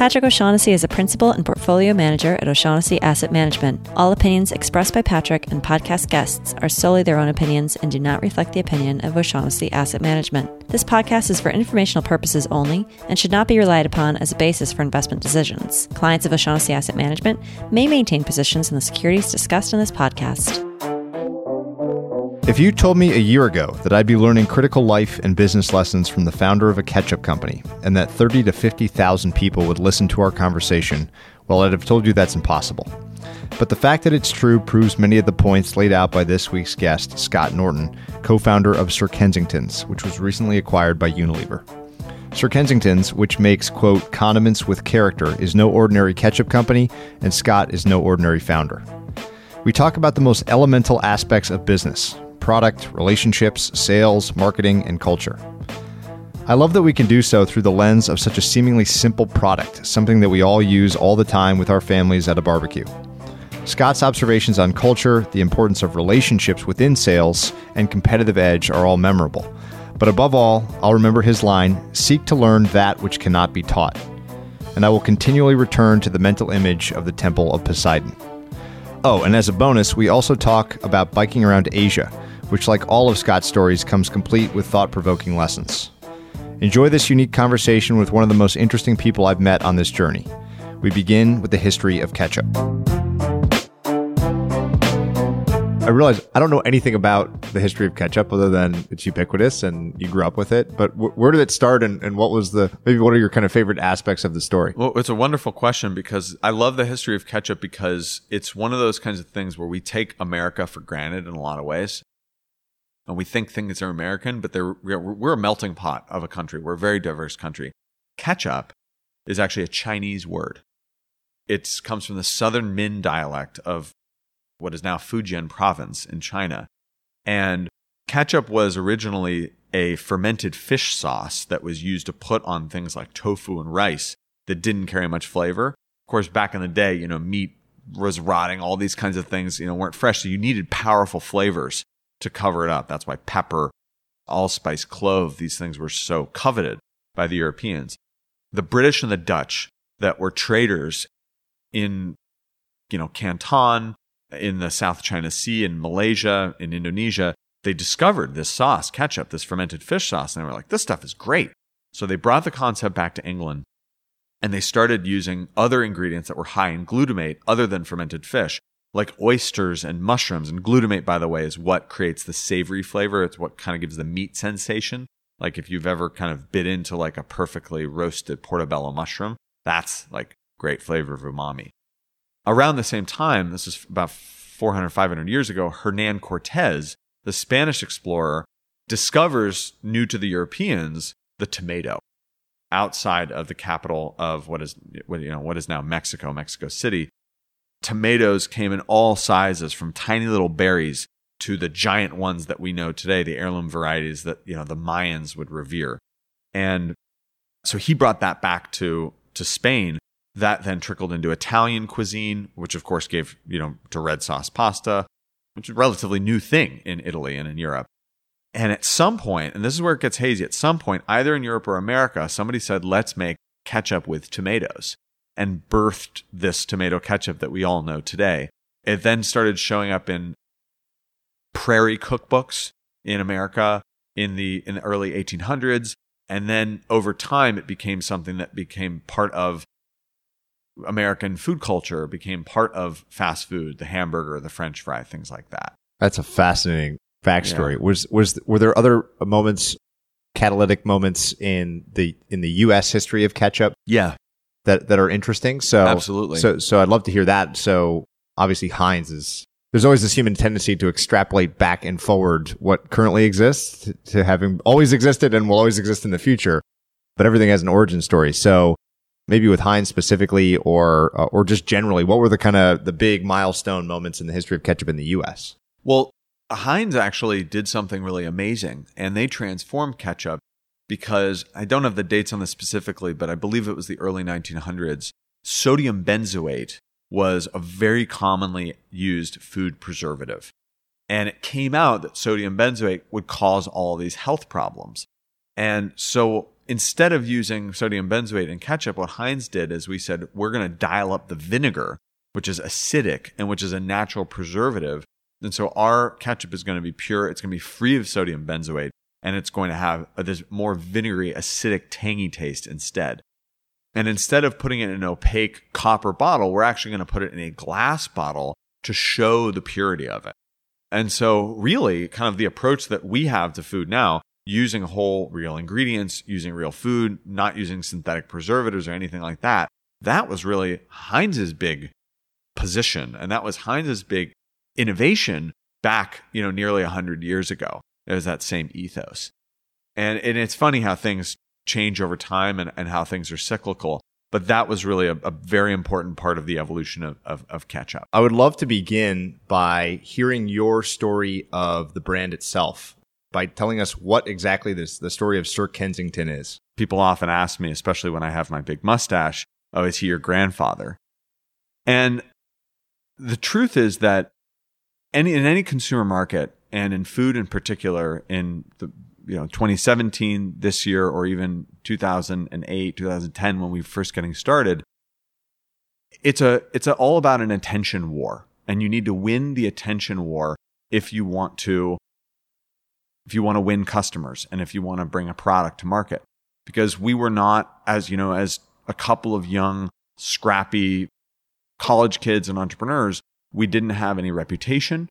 Patrick O'Shaughnessy is a principal and portfolio manager at O'Shaughnessy Asset Management. All opinions expressed by Patrick and podcast guests are solely their own opinions and do not reflect the opinion of O'Shaughnessy Asset Management. This podcast is for informational purposes only and should not be relied upon as a basis for investment decisions. Clients of O'Shaughnessy Asset Management may maintain positions in the securities discussed in this podcast. If you told me a year ago that I'd be learning critical life and business lessons from the founder of a ketchup company and that 30 to 50,000 people would listen to our conversation, well, I'd have told you that's impossible. But the fact that it's true proves many of the points laid out by this week's guest, Scott Norton, co founder of Sir Kensington's, which was recently acquired by Unilever. Sir Kensington's, which makes, quote, condiments with character, is no ordinary ketchup company, and Scott is no ordinary founder. We talk about the most elemental aspects of business product, relationships, sales, marketing, and culture. I love that we can do so through the lens of such a seemingly simple product, something that we all use all the time with our families at a barbecue. Scott's observations on culture, the importance of relationships within sales, and competitive edge are all memorable. But above all, I'll remember his line seek to learn that which cannot be taught. And I will continually return to the mental image of the Temple of Poseidon. Oh, and as a bonus, we also talk about biking around Asia which, like all of Scott's stories, comes complete with thought provoking lessons. Enjoy this unique conversation with one of the most interesting people I've met on this journey. We begin with the history of ketchup. I realize I don't know anything about the history of ketchup other than it's ubiquitous and you grew up with it. But w- where did it start and, and what was the, maybe what are your kind of favorite aspects of the story? Well, it's a wonderful question because I love the history of ketchup because it's one of those kinds of things where we take America for granted in a lot of ways and we think things are American, but they're, we're a melting pot of a country. We're a very diverse country. Ketchup is actually a Chinese word. It comes from the southern Min dialect of what is now Fujian province in China. And ketchup was originally a fermented fish sauce that was used to put on things like tofu and rice that didn't carry much flavor. Of course, back in the day, you know, meat was rotting, all these kinds of things, you know, weren't fresh. So you needed powerful flavors to cover it up. That's why pepper, allspice, clove, these things were so coveted by the Europeans. The British and the Dutch that were traders in, you know, Canton, in the South China Sea, in Malaysia, in Indonesia, they discovered this sauce, ketchup, this fermented fish sauce, and they were like, this stuff is great. So they brought the concept back to England and they started using other ingredients that were high in glutamate other than fermented fish like oysters and mushrooms. And glutamate, by the way, is what creates the savory flavor. It's what kind of gives the meat sensation. Like if you've ever kind of bit into like a perfectly roasted portobello mushroom, that's like great flavor of umami. Around the same time, this is about 400, 500 years ago, Hernan Cortez, the Spanish explorer, discovers new to the Europeans the tomato outside of the capital of what is what you know what is now Mexico, Mexico City tomatoes came in all sizes from tiny little berries to the giant ones that we know today, the heirloom varieties that, you know, the Mayans would revere. And so he brought that back to, to Spain. That then trickled into Italian cuisine, which of course gave, you know, to red sauce pasta, which is a relatively new thing in Italy and in Europe. And at some point, and this is where it gets hazy, at some point, either in Europe or America, somebody said, let's make ketchup with tomatoes and birthed this tomato ketchup that we all know today. It then started showing up in prairie cookbooks in America in the in the early 1800s and then over time it became something that became part of American food culture became part of fast food, the hamburger, the french fry, things like that. That's a fascinating backstory. Yeah. Was was were there other moments catalytic moments in the in the US history of ketchup? Yeah. That that are interesting. So Absolutely. So so I'd love to hear that. So obviously Heinz is there's always this human tendency to extrapolate back and forward what currently exists to, having always existed and will always exist in the future. But everything has an origin story. So maybe with Heinz specifically or uh, or just generally, what were the kind of the big milestone moments in the history of ketchup in the US? Well, Heinz actually did something really amazing and they transformed ketchup because I don't have the dates on this specifically, but I believe it was the early 1900s. Sodium benzoate was a very commonly used food preservative. And it came out that sodium benzoate would cause all these health problems. And so instead of using sodium benzoate in ketchup, what Heinz did is we said, we're going to dial up the vinegar, which is acidic and which is a natural preservative. And so our ketchup is going to be pure. It's going to be free of sodium benzoate and it's going to have a, this more vinegary, acidic, tangy taste instead. And instead of putting it in an opaque copper bottle, we're actually going to put it in a glass bottle to show the purity of it. And so, really, kind of the approach that we have to food now, using whole real ingredients, using real food, not using synthetic preservatives or anything like that, that was really Heinz's big position. And that was Heinz's big innovation back, you know, nearly 100 years ago. It was that same ethos. And, and it's funny how things change over time and, and how things are cyclical. But that was really a, a very important part of the evolution of, of, of ketchup. I would love to begin by hearing your story of the brand itself, by telling us what exactly this the story of Sir Kensington is. People often ask me, especially when I have my big mustache, oh, is he your grandfather? And the truth is that any in any consumer market and in food in particular in the you know 2017 this year or even 2008 2010 when we were first getting started it's a it's a, all about an attention war. And you need to win the attention war if you want to if you want to win customers and if you want to bring a product to market. Because we were not as you know as a couple of young scrappy college kids and entrepreneurs we didn't have any reputation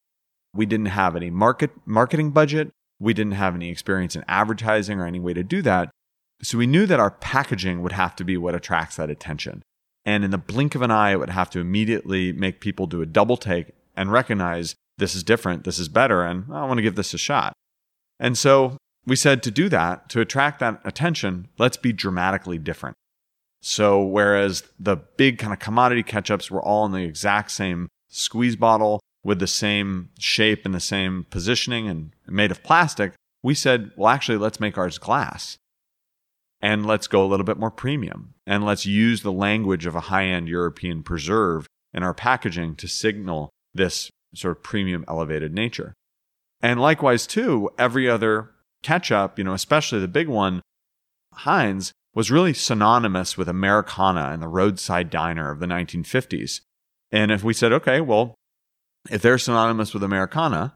we didn't have any market marketing budget we didn't have any experience in advertising or any way to do that. So we knew that our packaging would have to be what attracts that attention. And in the blink of an eye, it would have to immediately make people do a double take and recognize this is different, this is better, and I want to give this a shot. And so we said to do that, to attract that attention, let's be dramatically different. So whereas the big kind of commodity ketchups were all in the exact same squeeze bottle, with the same shape and the same positioning and made of plastic, we said, well, actually, let's make ours glass. And let's go a little bit more premium. And let's use the language of a high end European preserve in our packaging to signal this sort of premium elevated nature. And likewise, too, every other ketchup, you know, especially the big one, Heinz, was really synonymous with Americana and the roadside diner of the 1950s. And if we said, okay, well, if they're synonymous with Americana,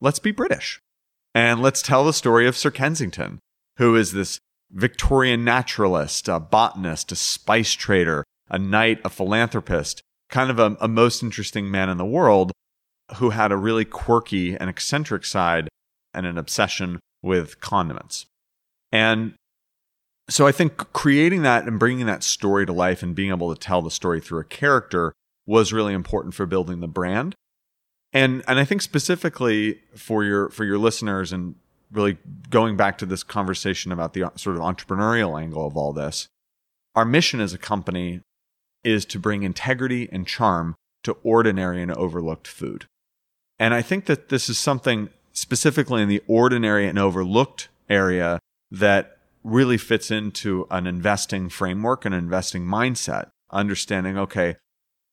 let's be British. And let's tell the story of Sir Kensington, who is this Victorian naturalist, a botanist, a spice trader, a knight, a philanthropist, kind of a, a most interesting man in the world who had a really quirky and eccentric side and an obsession with condiments. And so I think creating that and bringing that story to life and being able to tell the story through a character was really important for building the brand. And and I think specifically for your for your listeners and really going back to this conversation about the sort of entrepreneurial angle of all this, our mission as a company is to bring integrity and charm to ordinary and overlooked food. And I think that this is something specifically in the ordinary and overlooked area that really fits into an investing framework and investing mindset, understanding, okay,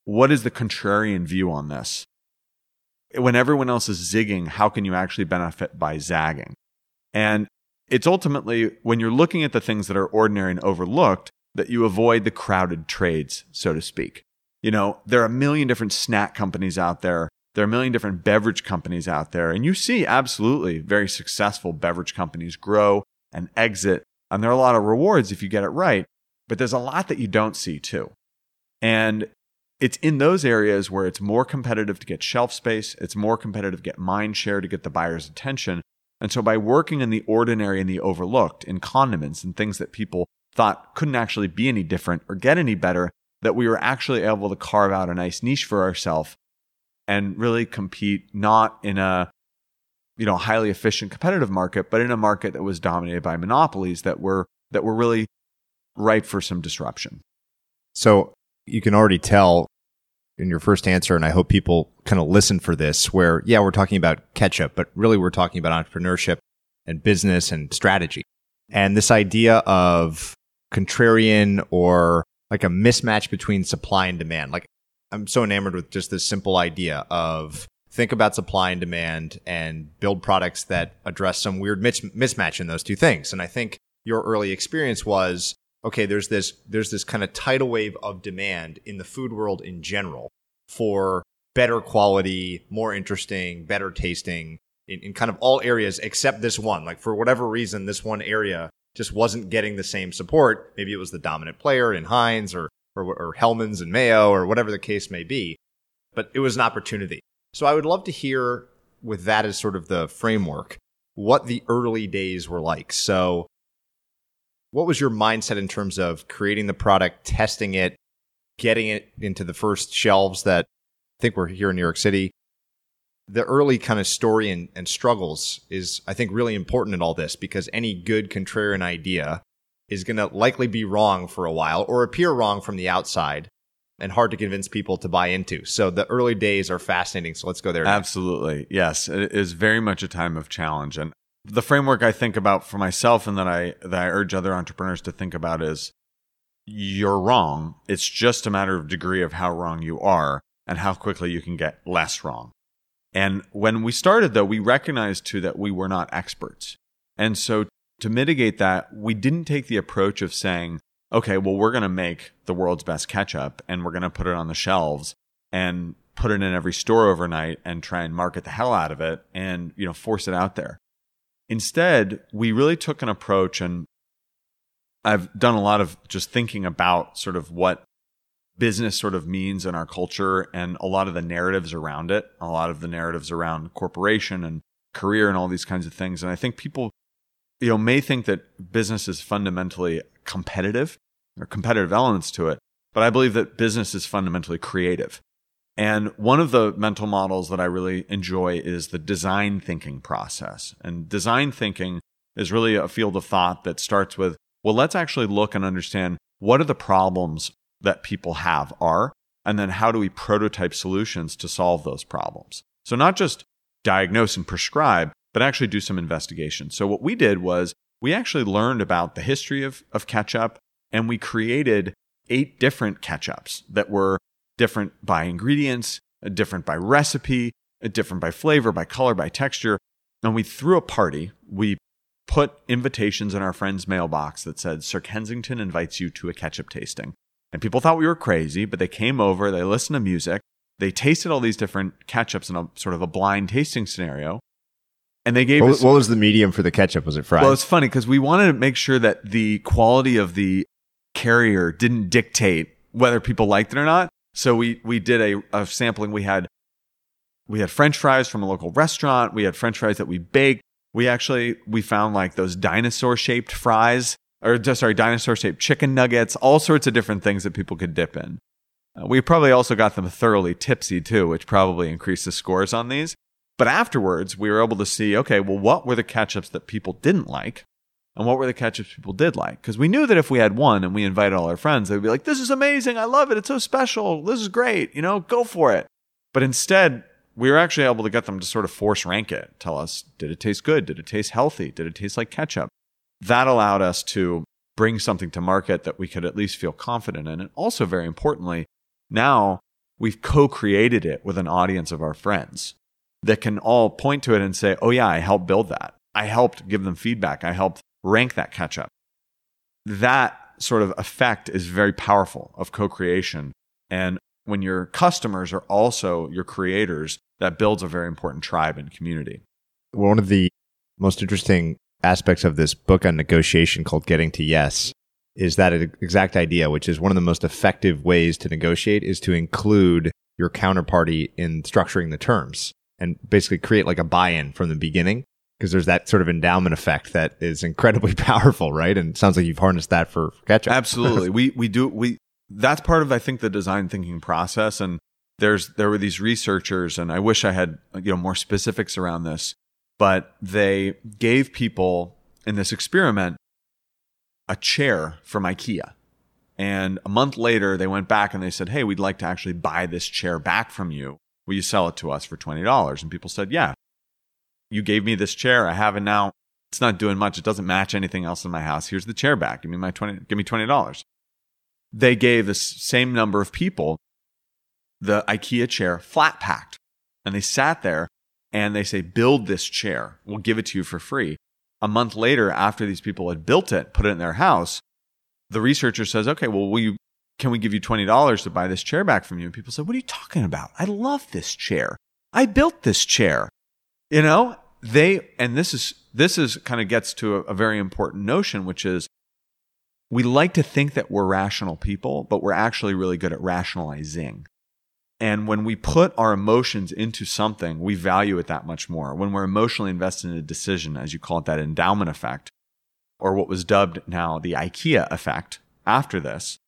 what is the contrarian view on this? when everyone else is zigging, how can you actually benefit by zagging? And it's ultimately when you're looking at the things that are ordinary and overlooked that you avoid the crowded trades, so to speak. You know, there are a million different snack companies out there. There are a million different beverage companies out there. And you see absolutely very successful beverage companies grow and exit. And there are a lot of rewards if you get it right. But there's a lot that you don't see too. And it's in those areas where it's more competitive to get shelf space, it's more competitive to get mind share to get the buyer's attention. And so by working in the ordinary and the overlooked in condiments and things that people thought couldn't actually be any different or get any better, that we were actually able to carve out a nice niche for ourselves and really compete not in a you know highly efficient competitive market, but in a market that was dominated by monopolies that were that were really ripe for some disruption. So you can already tell in your first answer, and I hope people kind of listen for this, where, yeah, we're talking about ketchup, but really we're talking about entrepreneurship and business and strategy. And this idea of contrarian or like a mismatch between supply and demand. Like I'm so enamored with just this simple idea of think about supply and demand and build products that address some weird mismatch in those two things. And I think your early experience was okay, there's this there's this kind of tidal wave of demand in the food world in general for better quality, more interesting, better tasting in, in kind of all areas except this one. Like for whatever reason, this one area just wasn't getting the same support. Maybe it was the dominant player in Heinz or or, or Hellmann's and Mayo or whatever the case may be. But it was an opportunity. So I would love to hear with that as sort of the framework what the early days were like. So what was your mindset in terms of creating the product, testing it, getting it into the first shelves that I think we're here in New York City? The early kind of story and, and struggles is, I think, really important in all this because any good contrarian idea is going to likely be wrong for a while or appear wrong from the outside and hard to convince people to buy into. So the early days are fascinating. So let's go there. Absolutely. Yes. It is very much a time of challenge. And the framework I think about for myself and that I that I urge other entrepreneurs to think about is you're wrong. It's just a matter of degree of how wrong you are and how quickly you can get less wrong. And when we started though, we recognized too that we were not experts. And so to mitigate that, we didn't take the approach of saying, okay, well, we're going to make the world's best ketchup and we're going to put it on the shelves and put it in every store overnight and try and market the hell out of it and, you know, force it out there. Instead, we really took an approach and I've done a lot of just thinking about sort of what business sort of means in our culture and a lot of the narratives around it, a lot of the narratives around corporation and career and all these kinds of things. And I think people, you know, may think that business is fundamentally competitive or competitive elements to it, but I believe that business is fundamentally creative. And one of the mental models that I really enjoy is the design thinking process. And design thinking is really a field of thought that starts with, well, let's actually look and understand what are the problems that people have are, and then how do we prototype solutions to solve those problems? So not just diagnose and prescribe, but actually do some investigation. So what we did was we actually learned about the history of, of ketchup and we created eight different ketchups that were different by ingredients, uh, different by recipe, uh, different by flavor, by color, by texture. And we threw a party. We put invitations in our friend's mailbox that said, Sir Kensington invites you to a ketchup tasting. And people thought we were crazy, but they came over, they listened to music, they tasted all these different ketchups in a sort of a blind tasting scenario. And they gave what, us, what was the medium for the ketchup? Was it fried? Well, it's funny because we wanted to make sure that the quality of the carrier didn't dictate whether people liked it or not. So we we did a, a sampling. We had we had French fries from a local restaurant. We had French fries that we baked. We actually we found like those dinosaur shaped fries, or just sorry, dinosaur shaped chicken nuggets, all sorts of different things that people could dip in. Uh, we probably also got them thoroughly tipsy too, which probably increased the scores on these. But afterwards, we were able to see, okay, well, what were the ketchups that people didn't like? And what were the ketchups people did like. Because we knew that if we had one and we invited all our friends, they'd be like, this is amazing. I love it. It's so special. This is great. You know, go for it. But instead, we were actually able to get them to sort of force rank it, tell us, did it taste good? Did it taste healthy? Did it taste like ketchup? That allowed us to bring something to market that we could at least feel confident in. And also, very importantly, now we've co created it with an audience of our friends that can all point to it and say, oh, yeah, I helped build that. I helped give them feedback. I helped rank that ketchup. That sort of effect is very powerful of co creation. And when your customers are also your creators, that builds a very important tribe and community. One of the most interesting aspects of this book on negotiation called Getting to Yes is that exact idea, which is one of the most effective ways to negotiate is to include your counterparty in structuring the terms and basically create like a buy-in from the beginning because there's that sort of endowment effect that is incredibly powerful, right? And sounds like you've harnessed that for ketchup. Absolutely. we we do we that's part of I think the design thinking process and there's there were these researchers and I wish I had you know more specifics around this, but they gave people in this experiment a chair from IKEA. And a month later, they went back and they said, Hey, we'd like to actually buy this chair back from you. Will you sell it to us for $20? And people said, Yeah. You gave me this chair. I have it now. It's not doing much. It doesn't match anything else in my house. Here's the chair back. Give me my 20, give me $20. They gave the same number of people the IKEA chair flat packed. And they sat there and they say, build this chair. We'll give it to you for free. A month later, after these people had built it, put it in their house, the researcher says, okay, well, will you, can we give you $20 to buy this chair back from you? And people said, what are you talking about? I love this chair. I built this chair. You know, they, and this is, this is kind of gets to a, a very important notion, which is we like to think that we're rational people, but we're actually really good at rationalizing. And when we put our emotions into something, we value it that much more. When we're emotionally invested in a decision, as you call it, that endowment effect, or what was dubbed now the IKEA effect after this,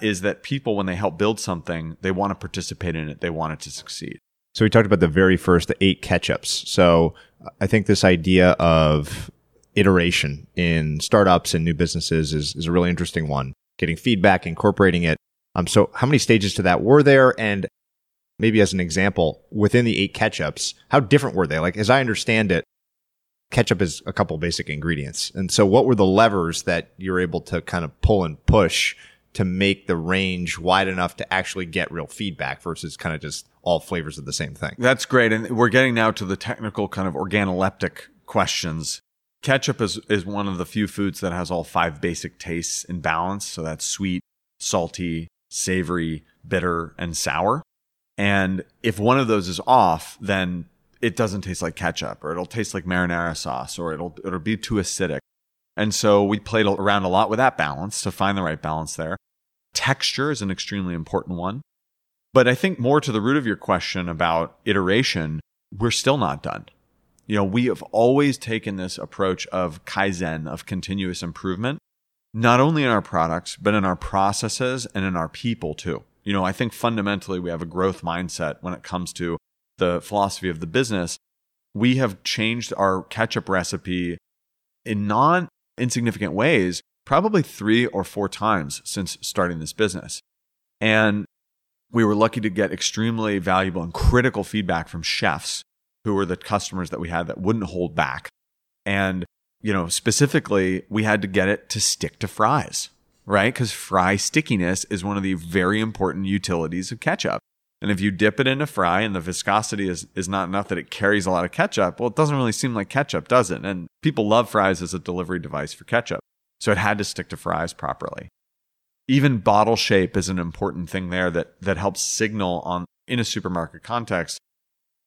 is that people, when they help build something, they want to participate in it. They want it to succeed. So we talked about the very first, the eight ketchups. So I think this idea of iteration in startups and new businesses is, is a really interesting one. Getting feedback, incorporating it. Um, so how many stages to that were there? And maybe as an example, within the eight ketchups, how different were they? Like, as I understand it, ketchup is a couple basic ingredients. And so what were the levers that you're able to kind of pull and push to make the range wide enough to actually get real feedback versus kind of just all flavors of the same thing? That's great. And we're getting now to the technical kind of organoleptic questions. Ketchup is, is one of the few foods that has all five basic tastes in balance. So that's sweet, salty, savory, bitter, and sour. And if one of those is off, then it doesn't taste like ketchup or it'll taste like marinara sauce or it'll, it'll be too acidic. And so we played around a lot with that balance to find the right balance there. Texture is an extremely important one. But I think more to the root of your question about iteration, we're still not done. You know, we have always taken this approach of Kaizen, of continuous improvement, not only in our products, but in our processes and in our people too. You know, I think fundamentally we have a growth mindset when it comes to the philosophy of the business. We have changed our ketchup recipe in non insignificant ways, probably three or four times since starting this business. And we were lucky to get extremely valuable and critical feedback from chefs who were the customers that we had that wouldn't hold back. And, you know, specifically, we had to get it to stick to fries right? Because fry stickiness is one of the very important utilities of ketchup. And if you dip it in a fry and the viscosity is, is not enough that it carries a lot of ketchup, well, it doesn't really seem like ketchup, does it? And people love fries as a delivery device for ketchup. So it had to stick to fries properly. Even bottle shape is an important thing there that, that helps signal on in a supermarket context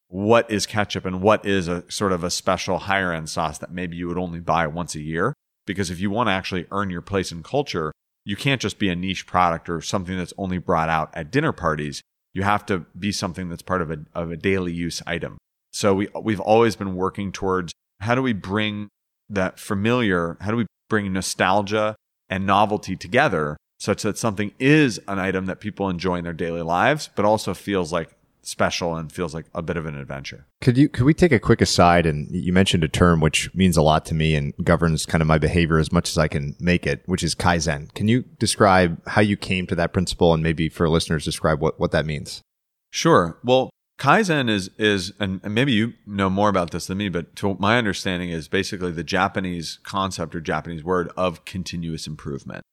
what is ketchup and what is a sort of a special higher end sauce that maybe you would only buy once a year. Because if you want to actually earn your place in culture, you can't just be a niche product or something that's only brought out at dinner parties. You have to be something that's part of a, of a daily use item. So we, we've always been working towards how do we bring that familiar, how do we bring nostalgia and novelty together such that something is an item that people enjoy in their daily lives, but also feels like special and feels like a bit of an adventure. Could you could we take a quick aside and you mentioned a term which means a lot to me and governs kind of my behavior as much as I can make it, which is kaizen. Can you describe how you came to that principle and maybe for listeners describe what, what that means? Sure. Well, Kaizen is is and, maybe you know more about this than me, but to my understanding is basically the Japanese concept or Japanese word of continuous improvement.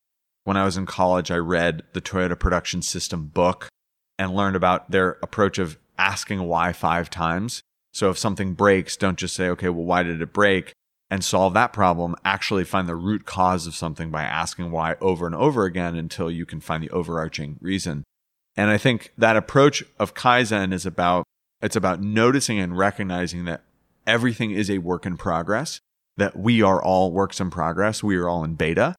When I was in college, I read the Toyota Production System book and learned about their approach of asking why five times. So if something breaks, don't just say, okay, well, why did it break? And solve that problem. Actually find the root cause of something by asking why over and over again until you can find the overarching reason. And I think that approach of Kaizen is about, it's about noticing and recognizing that everything is a work in progress, that we are all works in progress. We are all in beta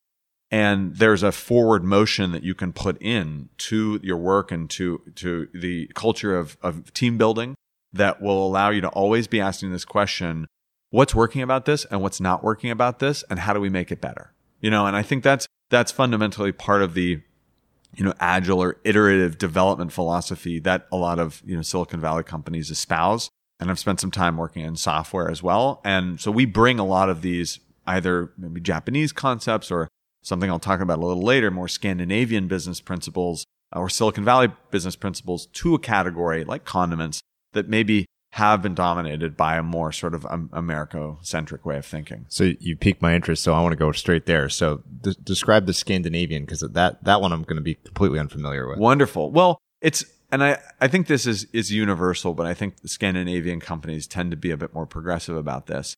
and there's a forward motion that you can put in to your work and to to the culture of, of team building that will allow you to always be asking this question what's working about this and what's not working about this and how do we make it better? You know and i think that's that's fundamentally part of the you know agile or iterative development philosophy that a lot of you know silicon valley companies espouse. And i've spent some time working in software as well. And so we bring a lot of these either maybe japanese concepts or something I'll talk about a little later, more Scandinavian business principles or Silicon Valley business principles to a category like condiments that maybe have been dominated by a more sort of um, Americo-centric way of thinking. So you piqued my interest, so I want to go straight there. So d- describe the Scandinavian because that that one I'm going to be completely unfamiliar with. Wonderful. Well, it's and I I think this is is universal, but I think the Scandinavian companies tend to be a bit more progressive about this.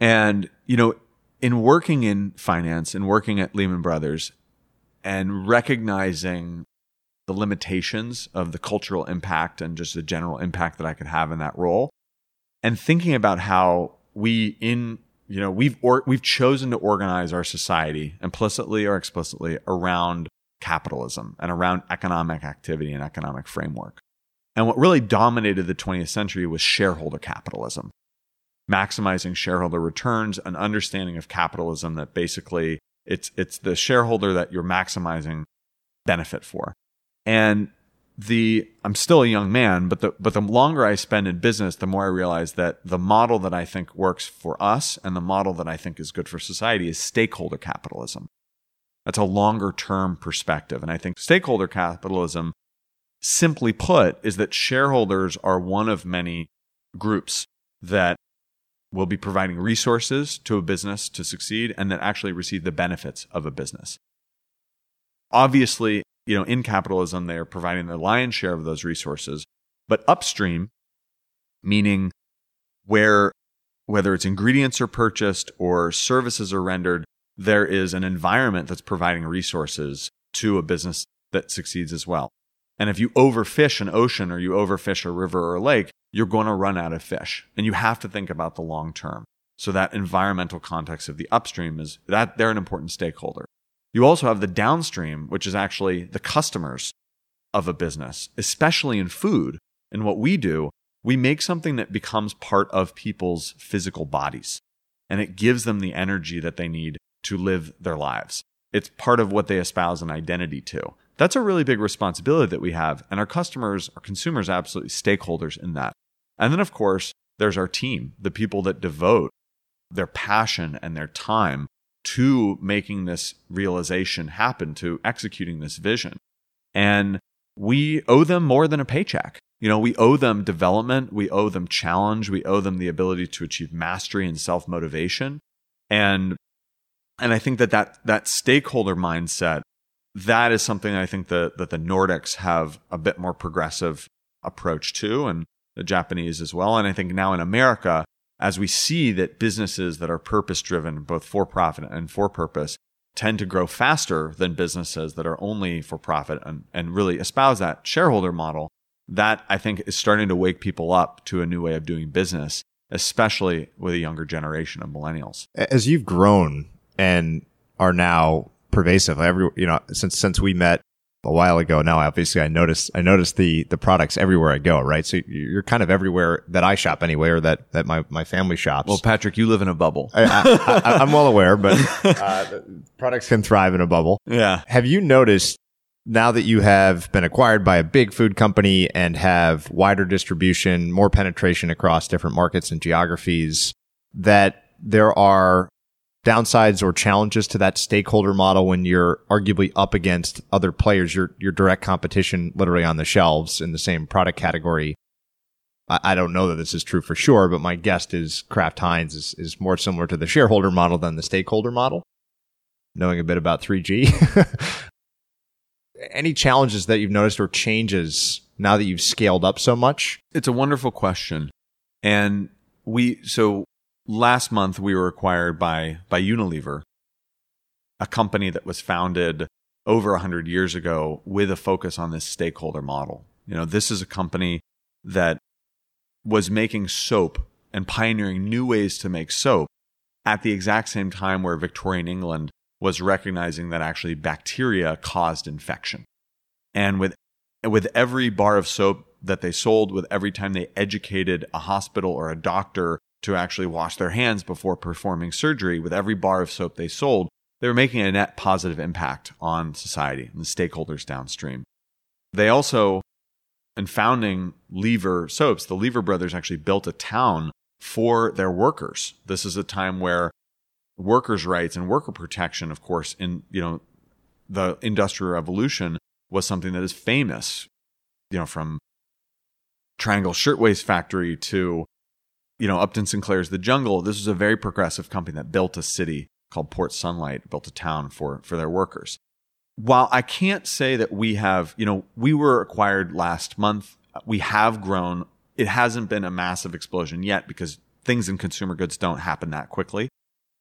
And you know, in working in finance and working at Lehman Brothers and recognizing the limitations of the cultural impact and just the general impact that I could have in that role and thinking about how we in you know we've or, we've chosen to organize our society implicitly or explicitly around capitalism and around economic activity and economic framework. And what really dominated the 20th century was shareholder capitalism maximizing shareholder returns, an understanding of capitalism that basically it's it's the shareholder that you're maximizing benefit for. And the I'm still a young man, but the but the longer I spend in business, the more I realize that the model that I think works for us and the model that I think is good for society is stakeholder capitalism. That's a longer term perspective. And I think stakeholder capitalism, simply put, is that shareholders are one of many groups that will be providing resources to a business to succeed and then actually receive the benefits of a business. Obviously, you know, in capitalism, they are providing the lion's share of those resources, but upstream, meaning where whether it's ingredients are purchased or services are rendered, there is an environment that's providing resources to a business that succeeds as well. And if you overfish an ocean or you overfish a river or a lake, you're going to run out of fish. And you have to think about the long term. So that environmental context of the upstream is that they're an important stakeholder. You also have the downstream, which is actually the customers of a business, especially in food. And what we do, we make something that becomes part of people's physical bodies and it gives them the energy that they need to live their lives. It's part of what they espouse an identity to. That's a really big responsibility that we have. And our customers, our consumers, absolutely stakeholders in that. And then, of course, there's our team, the people that devote their passion and their time to making this realization happen, to executing this vision. And we owe them more than a paycheck. You know, we owe them development, we owe them challenge, we owe them the ability to achieve mastery and self motivation. And and I think that, that that stakeholder mindset, that is something I think that, that the Nordics have a bit more progressive approach to. And the Japanese as well. And I think now in America, as we see that businesses that are purpose driven, both for profit and for purpose, tend to grow faster than businesses that are only for profit and, and really espouse that shareholder model, that I think is starting to wake people up to a new way of doing business, especially with a younger generation of millennials. As you've grown and are now pervasive, every you know, since since we met a while ago now obviously i noticed i noticed the the products everywhere i go right? So you're kind of everywhere that i shop anyway or that that my my family shops. Well patrick you live in a bubble. I, am well aware but uh, products can thrive in a bubble. Yeah. Have you noticed now that you have been acquired by a big food company and have wider distribution more penetration across different markets and geographies that there are downsides or challenges to that stakeholder model when you're arguably up against other players, your your direct competition literally on the shelves in the same product category. I, I don't know that this is true for sure, but my guess is Kraft Heinz is, is more similar to the shareholder model than the stakeholder model. Knowing a bit about 3G. Any challenges that you've noticed or changes now that you've scaled up so much? It's a wonderful question. And we, so last month we were acquired by by Unilever, a company that was founded over 100 years ago with a focus on this stakeholder model. You know, this is a company that was making soap and pioneering new ways to make soap at the exact same time where Victorian England was recognizing that actually bacteria caused infection. And with with every bar of soap that they sold, with every time they educated a hospital or a doctor to actually wash their hands before performing surgery, with every bar of soap they sold, they were making a net positive impact on society and the stakeholders downstream. They also, in founding Lever Soaps, the Lever brothers actually built a town for their workers. This is a time where workers' rights and worker protection, of course, in you know the industrial revolution was something that is famous, you know, from Triangle Shirtwaist Factory to you know Upton Sinclair's The Jungle. This was a very progressive company that built a city called Port Sunlight, built a town for for their workers. While I can't say that we have, you know, we were acquired last month. We have grown. It hasn't been a massive explosion yet because things in consumer goods don't happen that quickly.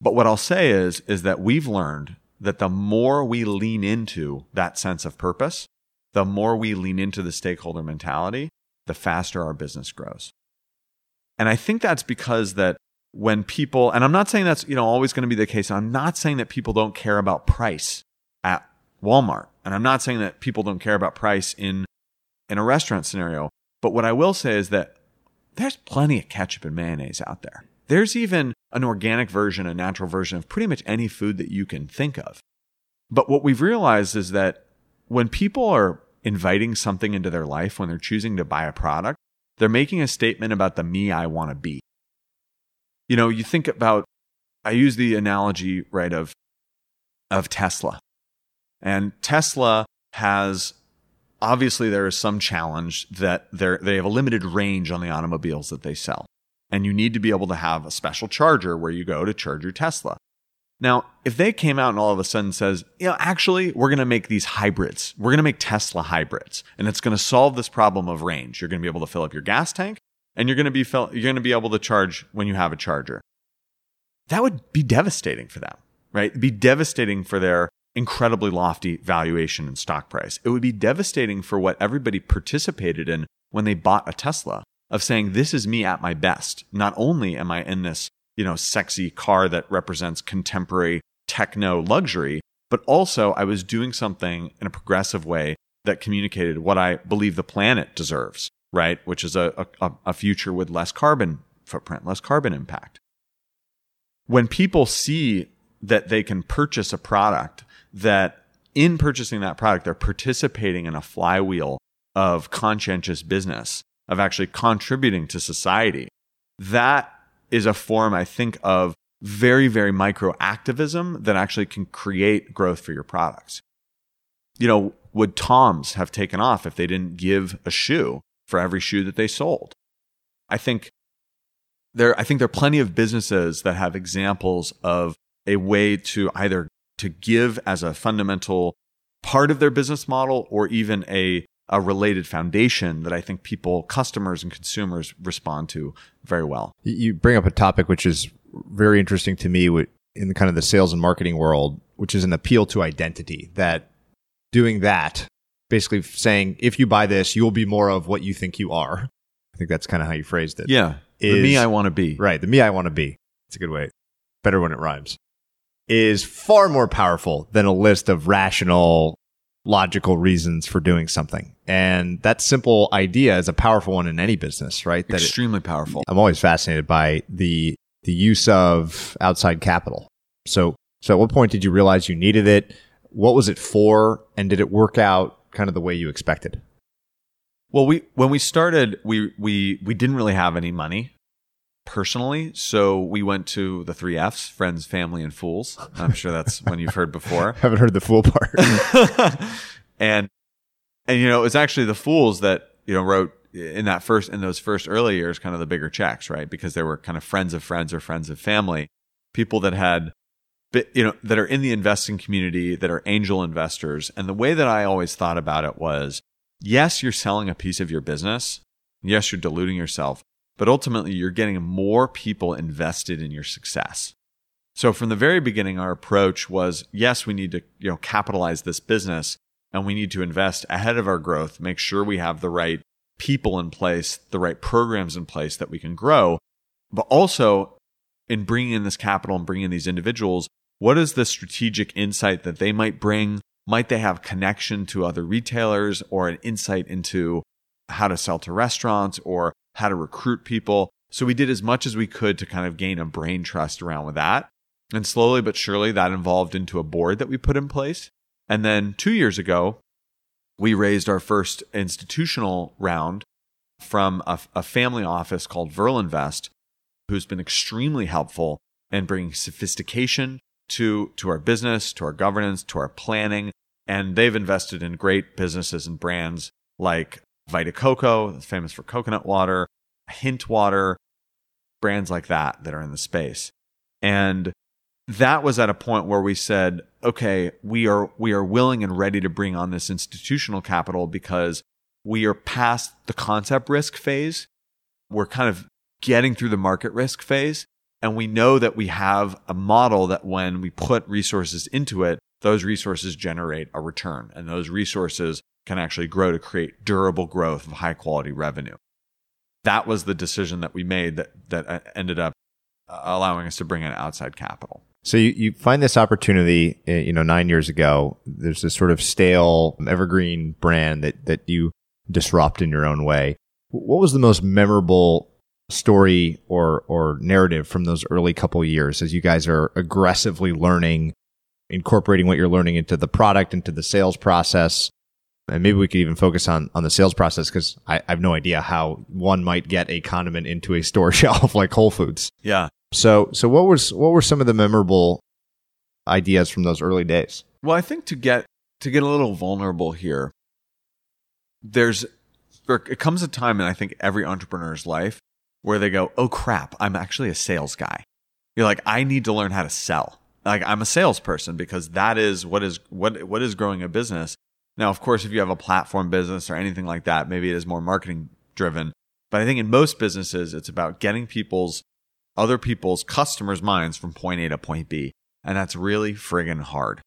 But what I'll say is, is that we've learned that the more we lean into that sense of purpose, the more we lean into the stakeholder mentality, the faster our business grows. And I think that's because that when people, and I'm not saying that's, you know, always going to be the case. I'm not saying that people don't care about price at Walmart. And I'm not saying that people don't care about price in, in a restaurant scenario. But what I will say is that there's plenty of ketchup and mayonnaise out there. There's even an organic version, a natural version of pretty much any food that you can think of. But what we've realized is that when people are inviting something into their life, when they're choosing to buy a product, they're making a statement about the me I want to be. You know, you think about, I use the analogy, right, of, of Tesla. And Tesla has obviously there is some challenge that they they have a limited range on the automobiles that they sell and you need to be able to have a special charger where you go to charge your Tesla. Now, if they came out and all of a sudden says, you know, actually, we're going to make these hybrids. We're going to make Tesla hybrids, and it's going to solve this problem of range. You're going to be able to fill up your gas tank, and you're going to be fill- you're going to be able to charge when you have a charger. That would be devastating for them, right? It'd be devastating for their incredibly lofty valuation and stock price. It would be devastating for what everybody participated in when they bought a Tesla of saying, this is me at my best. Not only am I in this, you know, sexy car that represents contemporary techno luxury, but also I was doing something in a progressive way that communicated what I believe the planet deserves, right? Which is a, a, a future with less carbon footprint, less carbon impact. When people see that they can purchase a product that in purchasing that product, they're participating in a flywheel of conscientious business of actually contributing to society. That is a form, I think, of very, very micro activism that actually can create growth for your products. You know, would Toms have taken off if they didn't give a shoe for every shoe that they sold? I think there, I think there are plenty of businesses that have examples of a way to either to give as a fundamental part of their business model or even a a related foundation that I think people, customers and consumers respond to very well. You bring up a topic which is very interesting to me in kind of the sales and marketing world, which is an appeal to identity that doing that, basically saying, if you buy this, you will be more of what you think you are. I think that's kind of how you phrased it. Yeah. Is, the me I want to be. Right. The me I want to be. It's a good way. Better when it rhymes. Is far more powerful than a list of rational logical reasons for doing something. And that simple idea is a powerful one in any business, right? That Extremely it, powerful. I'm always fascinated by the the use of outside capital. So so at what point did you realize you needed it? What was it for? And did it work out kind of the way you expected? Well, we when we started, we we we didn't really have any money personally. So we went to the three F's friends, family, and fools. I'm sure that's one you've heard before. Haven't heard the fool part. and, and, you know, it's actually the fools that, you know, wrote in that first, in those first early years, kind of the bigger checks, right? Because they were kind of friends of friends or friends of family, people that had, you know, that are in the investing community, that are angel investors. And the way that I always thought about it was, yes, you're selling a piece of your business. Yes, you're diluting yourself, but ultimately you're getting more people invested in your success. So from the very beginning, our approach was, yes, we need to, you know, capitalize this business and we need to invest ahead of our growth, make sure we have the right people in place, the right programs in place that we can grow. But also in bringing in this capital and bringing in these individuals, what is the strategic insight that they might bring? Might they have connection to other retailers or an insight into how to sell to restaurants or how to recruit people? So we did as much as we could to kind of gain a brain trust around with that. And slowly but surely that evolved into a board that we put in place. And then two years ago, we raised our first institutional round from a, a family office called Verlinvest, who's been extremely helpful in bringing sophistication to, to our business, to our governance, to our planning. And they've invested in great businesses and brands like Vita Coco, famous for coconut water, Hint Water, brands like that that are in the space. And that was at a point where we said, okay, we are we are willing and ready to bring on this institutional capital because we are past the concept risk phase. We're kind of getting through the market risk phase. And we know that we have a model that when we put resources into it, those resources generate a return and those resources can actually grow to create durable growth of high quality revenue. That was the decision that we made that, that uh, ended up uh, allowing us to bring in outside capital. So you, you find this opportunity, uh, you know, nine years ago, there's this sort of stale evergreen brand that, that you disrupt in your own way. What was the most memorable story or or narrative from those early couple years as you guys are aggressively learning incorporating what you're learning into the product into the sales process and maybe we could even focus on on the sales process because I, I have no idea how one might get a condiment into a store shelf like Whole Foods. Yeah. So so what was what were some of the memorable ideas from those early days? Well, I think to get to get a little vulnerable here, there's there, it comes a time in I think every entrepreneur's life where they go, "Oh crap, I'm actually a sales guy." You're like, "I need to learn how to sell." Like I'm a salesperson because that is what is what what is growing a business. Now, of course, if you have a platform business or anything like that, maybe it is more marketing driven. But I think in most businesses, it's about getting people's other people's customers' minds from point A to point B. And that's really friggin' hard.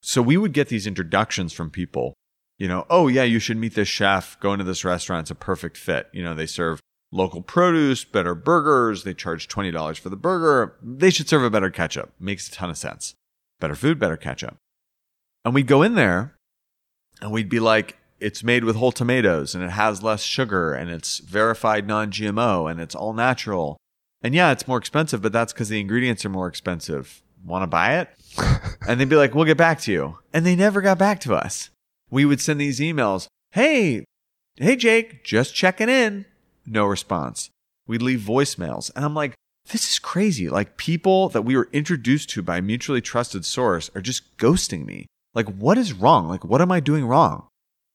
So we would get these introductions from people, you know, oh yeah, you should meet this chef, go into this restaurant, it's a perfect fit. You know, they serve local produce, better burgers, they charge $20 for the burger. They should serve a better ketchup. Makes a ton of sense. Better food, better ketchup. And we'd go in there and we'd be like, it's made with whole tomatoes and it has less sugar and it's verified non GMO and it's all natural. And yeah, it's more expensive, but that's because the ingredients are more expensive. Want to buy it? and they'd be like, we'll get back to you. And they never got back to us. We would send these emails. Hey, hey, Jake, just checking in. No response. We'd leave voicemails. And I'm like, this is crazy. Like people that we were introduced to by a mutually trusted source are just ghosting me. Like, what is wrong? Like, what am I doing wrong?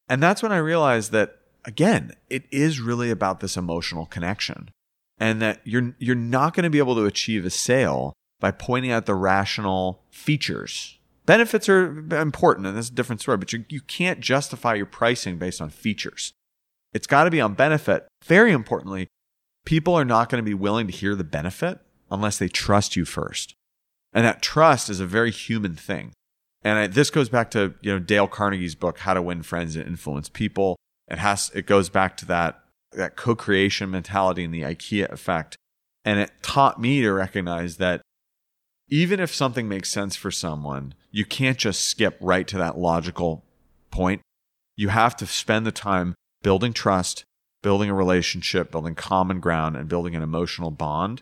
And that's when I realized that, again, it is really about this emotional connection and that you're, you're not going to be able to achieve a sale by pointing out the rational features. Benefits are important and that's a different story, but you, you can't justify your pricing based on features. It's got to be on benefit. Very importantly, people are not going to be willing to hear the benefit unless they trust you first. And that trust is a very human thing. And I, this goes back to, you know, Dale Carnegie's book, How to Win Friends and Influence People. It has, it goes back to that, that co-creation mentality and the IKEA effect. And it taught me to recognize that even if something makes sense for someone, you can't just skip right to that logical point. You have to spend the time building trust, building a relationship, building common ground, and building an emotional bond.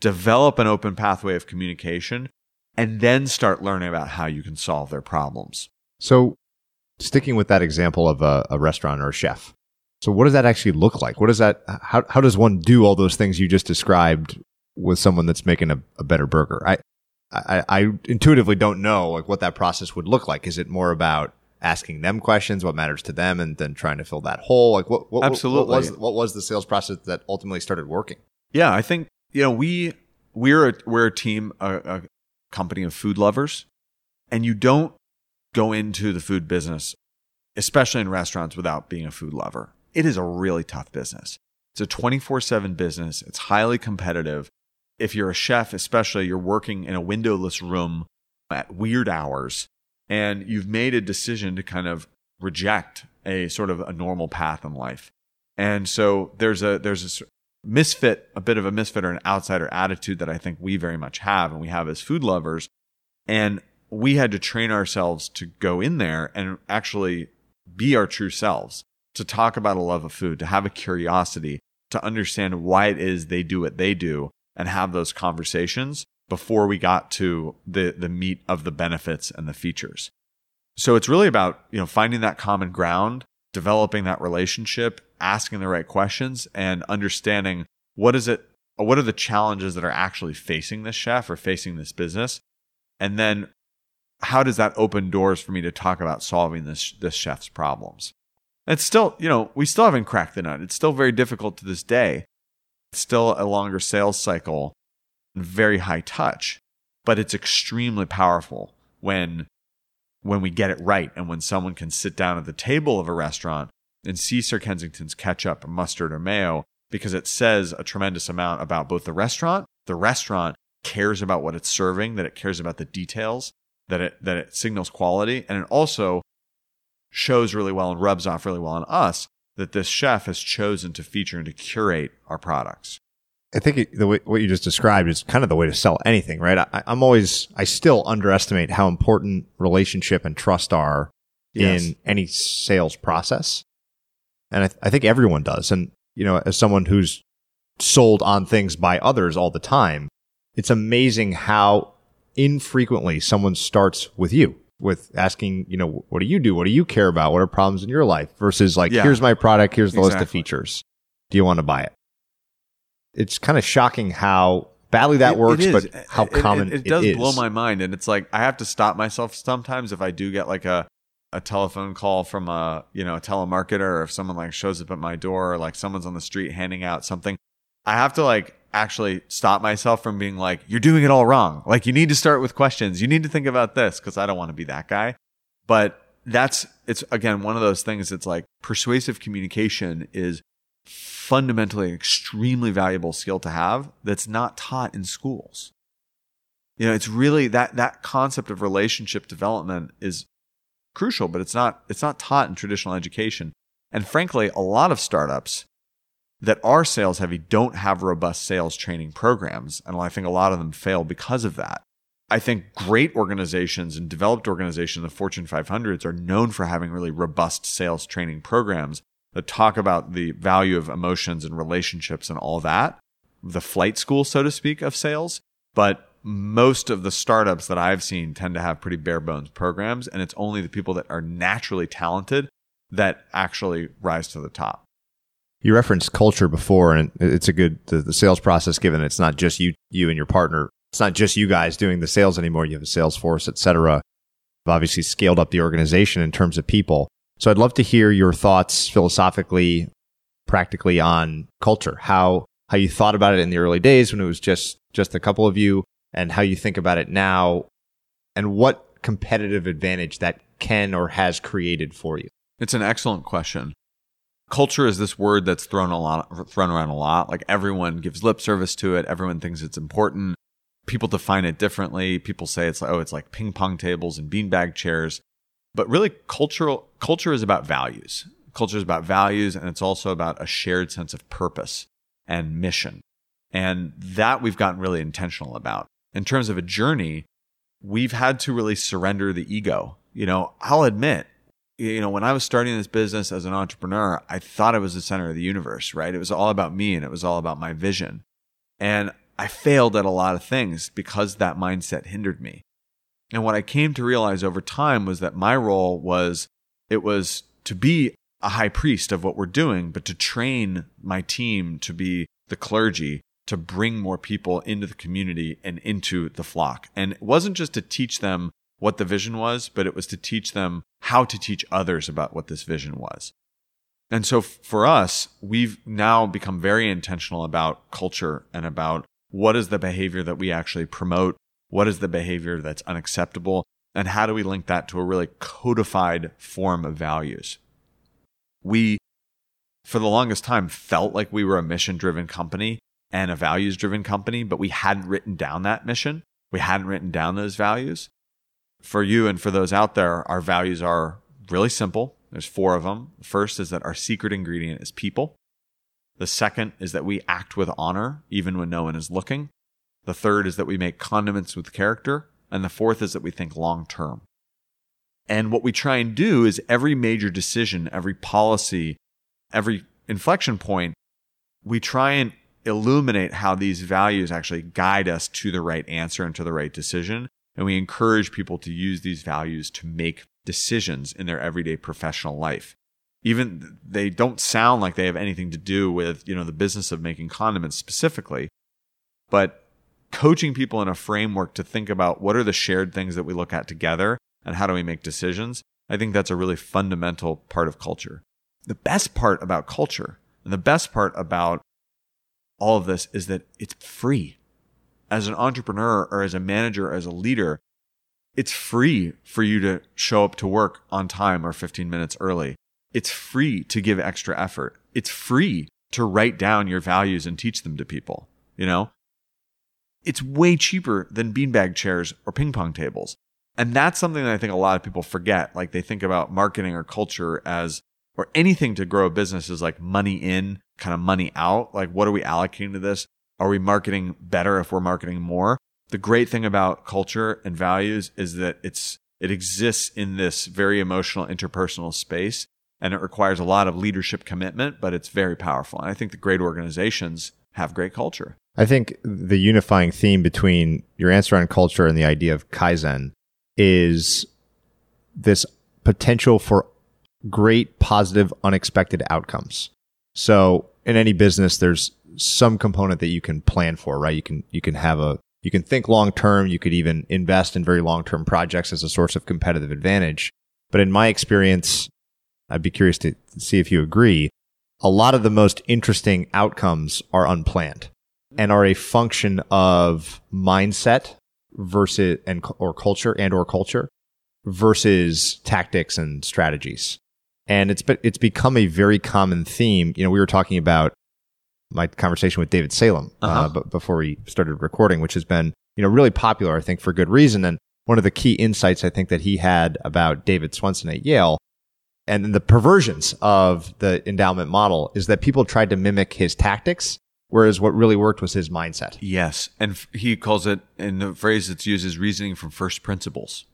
Develop an open pathway of communication and then start learning about how you can solve their problems. So, sticking with that example of a, a restaurant or a chef. So, what does that actually look like? What does that, how, how does one do all those things you just described with someone that's making a, a better burger? I, I, I intuitively don't know like what that process would look like. Is it more about asking them questions, what matters to them, and then trying to fill that hole? Like what, what absolutely what, was what was the sales process that ultimately started working? Yeah, I think you know we we're a, we're a team, a, a company of food lovers, and you don't go into the food business, especially in restaurants, without being a food lover. It is a really tough business. It's a 24 7 business. It's highly competitive. If you're a chef, especially, you're working in a windowless room at weird hours and you've made a decision to kind of reject a sort of a normal path in life. And so there's a there's a misfit, a bit of a misfit or an outsider attitude that I think we very much have and we have as food lovers And we had to train ourselves to go in there and actually be our true selves, to talk about a love of food, to have a curiosity, to understand why it is they do what they do and have those conversations before we got to the, the meat of the benefits and the features. So it's really about, you know, finding that common ground, developing that relationship, asking the right questions and understanding what is it, what are the challenges that are actually facing this chef or facing this business? And then how does that open doors for me to talk about solving this, this chef's problems? It's still, you know, we still haven't cracked the nut. It's still very difficult to this day. It's still a longer sales cycle, very high touch, but it's extremely powerful when when we get it right and when someone can sit down at the table of a restaurant and see Sir Kensington's ketchup, mustard, or mayo because it says a tremendous amount about both the restaurant, the restaurant cares about what it's serving, that it cares about the details, that it that it signals quality, and it also shows really well and rubs off really well on us that this chef has chosen to feature and to curate our products. I think the way, what you just described is kind of the way to sell anything, right? I, am always, I still underestimate how important relationship and trust are yes. in any sales process. And I, th- I think everyone does. And, you know, as someone who's sold on things by others all the time, it's amazing how infrequently someone starts with you with asking, you know, what do you do? What do you care about? What are problems in your life versus like, yeah. here's my product. Here's the exactly. list of features. Do you want to buy it? It's kind of shocking how badly that it, works, it but how it, common it, does blow my mind. And it's like I have to stop myself sometimes if I do get like a a telephone call from a you know a telemarketer or if someone like shows up at my door or like someone's on the street handing out something. I have to like actually stop myself from being like you're doing it all wrong. Like you need to start with questions. You need to think about this because i don't want to be that guy. But that's it's again one of those things it's like persuasive communication is fundamentally extremely valuable skill to have that's not taught in schools. You know, it's really that that concept of relationship development is crucial, but it's not it's not taught in traditional education. And frankly, a lot of startups that are sales heavy don't have robust sales training programs, and I think a lot of them fail because of that. I think great organizations and developed organizations, the Fortune 500s, are known for having really robust sales training programs that talk about the value of emotions and relationships and all that, the flight school, so to speak, of sales. But most of the startups that I've seen tend to have pretty bare bones programs, and it's only the people that are naturally talented that actually rise to the top. You referenced culture before, and it's a good the, the, sales process. Given it's not just you, you and your partner. It's not just you guys doing the sales anymore. You have a sales force, et cetera. You've obviously scaled up the organization in terms of people. So I'd love to hear your thoughts philosophically, practically on culture, how, how you thought about it in the early days when it was just, just a couple of you and how you think about it now and what competitive advantage that can or has created for you. It's an excellent question. Culture is this word that's thrown a lot, thrown around a lot. Like everyone gives lip service to it. Everyone thinks it's important. People define it differently. People say it's like, oh, it's like ping pong tables and beanbag chairs. But really, cultural culture is about values. Culture is about values, and it's also about a shared sense of purpose and mission. And that we've gotten really intentional about. In terms of a journey, we've had to really surrender the ego. You know, I'll admit, you know, when I was starting this business as an entrepreneur, I thought I was the center of the universe, right? It was all about me and it was all about my vision. And I failed at a lot of things because that mindset hindered me. And what I came to realize over time was that my role was it was to be a high priest of what we're doing, but to train my team to be the clergy, to bring more people into the community and into the flock. And it wasn't just to teach them what the vision was, but it was to teach them how to teach others about what this vision was. And so for us, we've now become very intentional about culture and about what is the behavior that we actually promote what is the behavior that's unacceptable? And how do we link that to a really codified form of values? We, for the longest time, felt like we were a mission driven company and a values driven company, but we hadn't written down that mission. We hadn't written down those values. For you and for those out there, our values are really simple. There's four of them. The first is that our secret ingredient is people. The second is that we act with honor even when no one is looking. The third is that we make condiments with character. And the fourth is that we think long term. And what we try and do is every major decision, every policy, every inflection point, we try and illuminate how these values actually guide us to the right answer and to the right decision. And we encourage people to use these values to make decisions in their everyday professional life. Even they don't sound like they have anything to do with, you know, the business of making condiments specifically, but coaching people in a framework to think about what are the shared things that we look at together and how do we make decisions. I think that's a really fundamental part of culture. The best part about culture and the best part about all of this is that it's free. As an entrepreneur or as a manager, or as a leader, it's free for you to show up to work on time or 15 minutes early. It's free to give extra effort. It's free to write down your values and teach them to people. You know, it's way cheaper than beanbag chairs or ping pong tables. And that's something that I think a lot of people forget. Like they think about marketing or culture as, or anything to grow a business is like money in, kind of money out. Like, what are we allocating to this? Are we marketing better if we're marketing more? The great thing about culture and values is that it's, it exists in this very emotional interpersonal space and it requires a lot of leadership commitment, but it's very powerful. And I think the great organizations have great culture. I think the unifying theme between your answer on culture and the idea of Kaizen is this potential for great, positive, unexpected outcomes. So in any business, there's some component that you can plan for, right? You can, you can have a, you can think long term. You could even invest in very long term projects as a source of competitive advantage. But in my experience, I'd be curious to see if you agree. A lot of the most interesting outcomes are unplanned and are a function of mindset versus and or culture and or culture versus tactics and strategies. And it's it's become a very common theme. You know, we were talking about my conversation with David Salem uh, uh-huh. uh, but before we started recording, which has been you know really popular, I think, for good reason. And one of the key insights I think that he had about David Swensen at Yale and the perversions of the endowment model is that people tried to mimic his tactics Whereas what really worked was his mindset. Yes. And he calls it, in the phrase that's used is reasoning from first principles.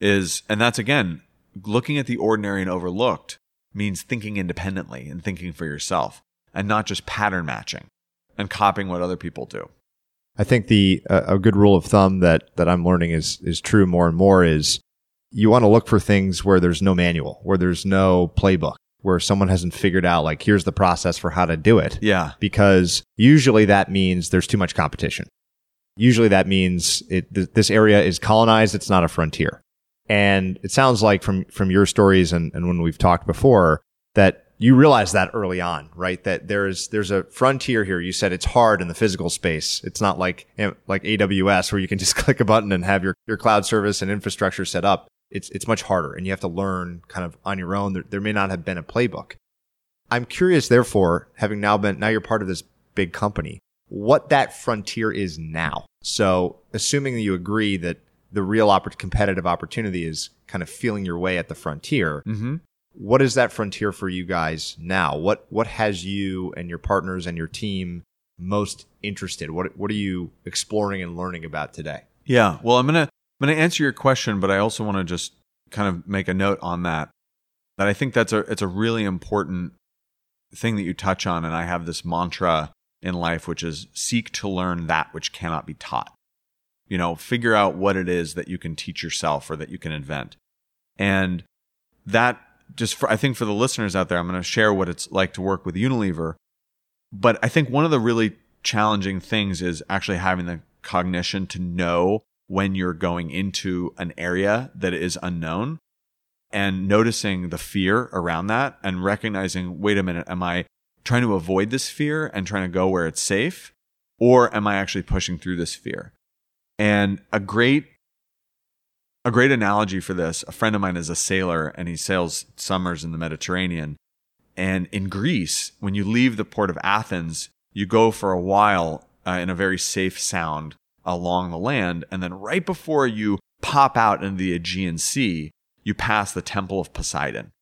Is, and that's again, looking at the ordinary and overlooked means thinking independently and thinking for yourself and not just pattern matching and copying what other people do. I think the uh, a good rule of thumb that that I'm learning is is true more and more is you want to look for things where there's no manual, where there's no playbook, where someone hasn't figured out like here's the process for how to do it. Yeah. Because usually that means there's too much competition. Usually that means it th- this area is colonized, it's not a frontier. And it sounds like from from your stories and, and when we've talked before that you realize that early on, right? That there's there's a frontier here. You said it's hard in the physical space. It's not like eh, like AWS where you can just click a button and have your your cloud service and infrastructure set up it's it's much harder and you have to learn kind of on your own. There, there may not have been a playbook. I'm curious, therefore, having now been now you're part of this big company, what that frontier is now. So, assuming that you agree that the real competitive opportunity is kind of feeling your way at the frontier. Mm-hmm. What is that frontier for you guys now? What what has you and your partners and your team most interested? What what are you exploring and learning about today? Yeah, well, I'm gonna I'm going to answer your question, but I also want to just kind of make a note on that. That I think that's a it's a really important thing that you touch on, and I have this mantra in life, which is seek to learn that which cannot be taught. You know, figure out what it is that you can teach yourself or that you can invent, and that just for I think for the listeners out there, I'm going to share what it's like to work with Unilever. But I think one of the really challenging things is actually having the cognition to know when you're going into an area that is unknown and noticing the fear around that and recognizing, wait a minute, am I trying to avoid this fear and trying to go where it's safe? Or am I actually pushing through this fear? And a great a great analogy for this, a friend of mine is a sailor and he sails summers in the Mediterranean. And in Greece, when you leave the port of Athens, you go for a while uh, in a very safe sound along the land. And then right before you pop out into the Aegean Sea, you pass the Temple of Poseidon.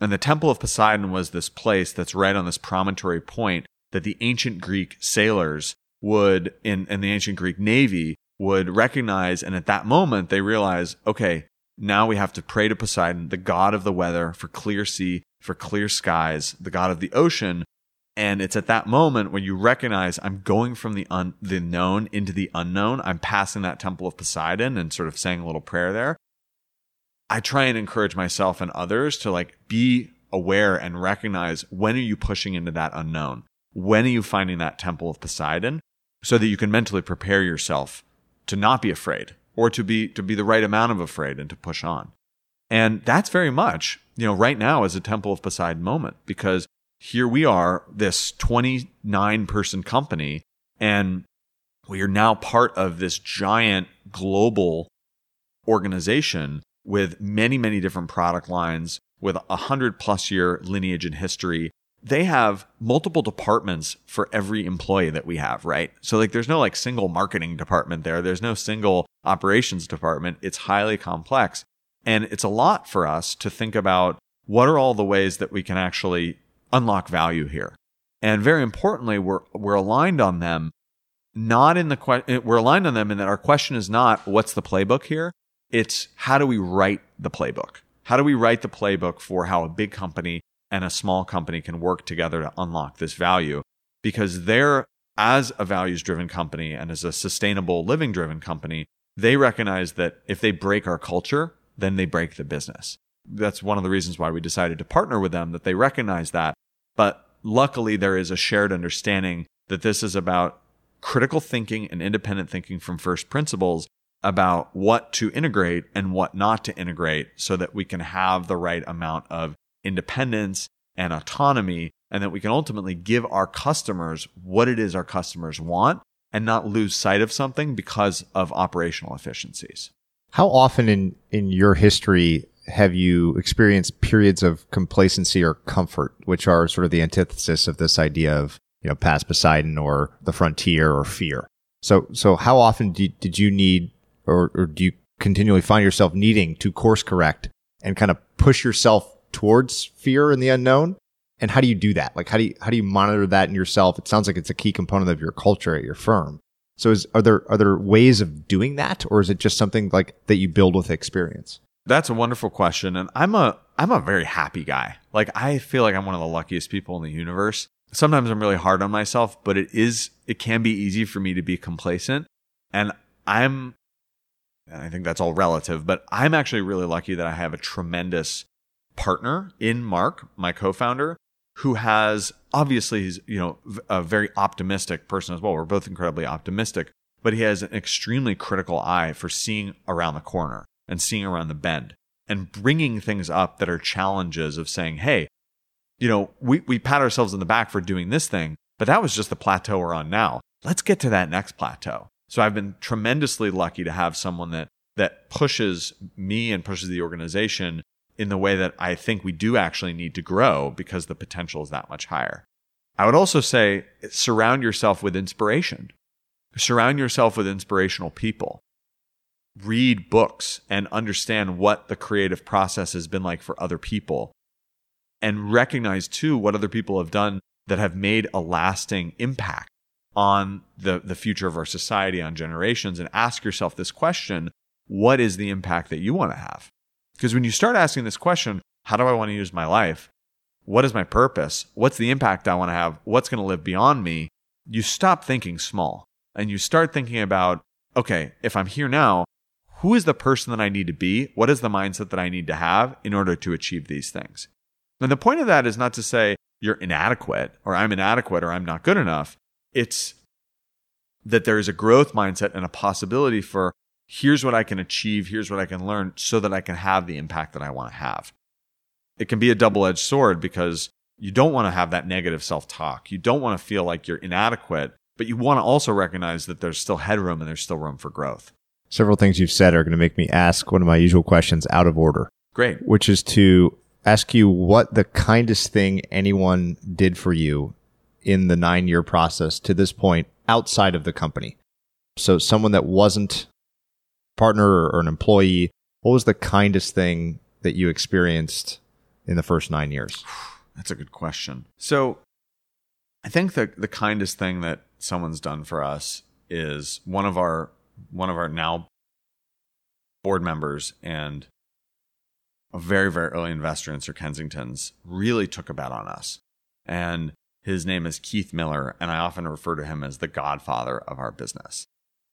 And the Temple of Poseidon was this place that's right on this promontory point that the ancient Greek sailors would, in, in the ancient Greek navy, would recognize, and at that moment, they realize, okay, now we have to pray to Poseidon, the god of the weather, for clear sea, for clear skies, the god of the ocean. And it's at that moment when you recognize I'm going from the un- the known into the unknown. I'm passing that temple of Poseidon and sort of saying a little prayer there. I try and encourage myself and others to like be aware and recognize when are you pushing into that unknown? When are you finding that temple of Poseidon so that you can mentally prepare yourself to not be afraid or to be to be the right amount of afraid and to push on. And that's very much, you know, right now is a temple of Poseidon moment because here we are, this 29 person company, and we are now part of this giant global organization with many, many different product lines, with a hundred plus year lineage and history, they have multiple departments for every employee that we have, right? So like there's no like single marketing department there. There's no single operations department. It's highly complex. And it's a lot for us to think about what are all the ways that we can actually unlock value here. And very importantly, we're, we're aligned on them, not in the question, we're aligned on them in that our question is not what's the playbook here? It's how do we write the playbook? How do we write the playbook for how a big company and a small company can work together to unlock this value? Because they're, as a values driven company and as a sustainable living driven company, they recognize that if they break our culture, then they break the business. That's one of the reasons why we decided to partner with them, that they recognize that. But luckily, there is a shared understanding that this is about critical thinking and independent thinking from first principles about what to integrate and what not to integrate so that we can have the right amount of independence and autonomy and that we can ultimately give our customers what it is our customers want and not lose sight of something because of operational efficiencies. How often in, in your history have you experienced periods of complacency or comfort, which are sort of the antithesis of this idea of, you know, past Poseidon or the frontier or fear? So, so how often did, did you need or, or do you continually find yourself needing to course correct and kind of push yourself towards fear and the unknown? And how do you do that? Like, how do you, how do you monitor that in yourself? It sounds like it's a key component of your culture at your firm. So is, are there, are there ways of doing that or is it just something like that you build with experience? That's a wonderful question. And I'm a, I'm a very happy guy. Like, I feel like I'm one of the luckiest people in the universe. Sometimes I'm really hard on myself, but it is, it can be easy for me to be complacent. And I'm and I think that's all relative, but I'm actually really lucky that I have a tremendous partner in Mark, my co-founder, who has obviously he's, you know, a very optimistic person as well. We're both incredibly optimistic, but he has an extremely critical eye for seeing around the corner and seeing around the bend and bringing things up that are challenges of saying, Hey, you know, we, we pat ourselves in the back for doing this thing, but that was just the plateau we're on now. Let's get to that next plateau. So I've been tremendously lucky to have someone that that pushes me and pushes the organization in the way that I think we do actually need to grow because the potential is that much higher. I would also say surround yourself with inspiration. Surround yourself with inspirational people. Read books and understand what the creative process has been like for other people. And recognize too what other people have done that have made a lasting impact on the, the future of our society, on generations, and ask yourself this question what is the impact that you want to have? Because when you start asking this question, how do I want to use my life? What is my purpose? What's the impact I want to have? What's going to live beyond me? You stop thinking small and you start thinking about, okay, if I'm here now, who is the person that I need to be? What is the mindset that I need to have in order to achieve these things? And the point of that is not to say you're inadequate or I'm inadequate or I'm not good enough. It's that there is a growth mindset and a possibility for here's what I can achieve, here's what I can learn so that I can have the impact that I want to have. It can be a double edged sword because you don't want to have that negative self talk. You don't want to feel like you're inadequate, but you want to also recognize that there's still headroom and there's still room for growth. Several things you've said are going to make me ask one of my usual questions out of order. Great. Which is to ask you what the kindest thing anyone did for you in the nine year process to this point outside of the company. So someone that wasn't partner or an employee, what was the kindest thing that you experienced in the first nine years? That's a good question. So I think the, the kindest thing that someone's done for us is one of our one of our now board members and a very, very early investor in Sir Kensington's, really took a bet on us. And his name is Keith Miller, and I often refer to him as the godfather of our business.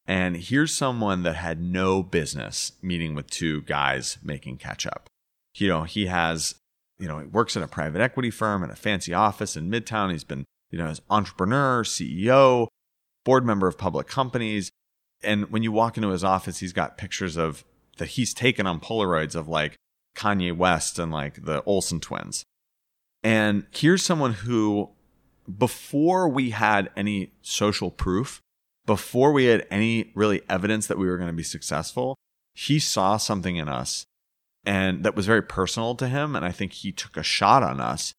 And here's someone that had no business meeting with two guys making ketchup. You know, he has, you know, he works in a private equity firm in a fancy office in Midtown. He's been, you know, as entrepreneur, CEO, board member of public companies. And when you walk into his office, he's got pictures of that he's taken on Polaroids of like Kanye West and like the Olsen twins. And here's someone who, before we had any social proof, before we had any really evidence that we were going to be successful, he saw something in us and that was very personal to him. And I think he took a shot on us.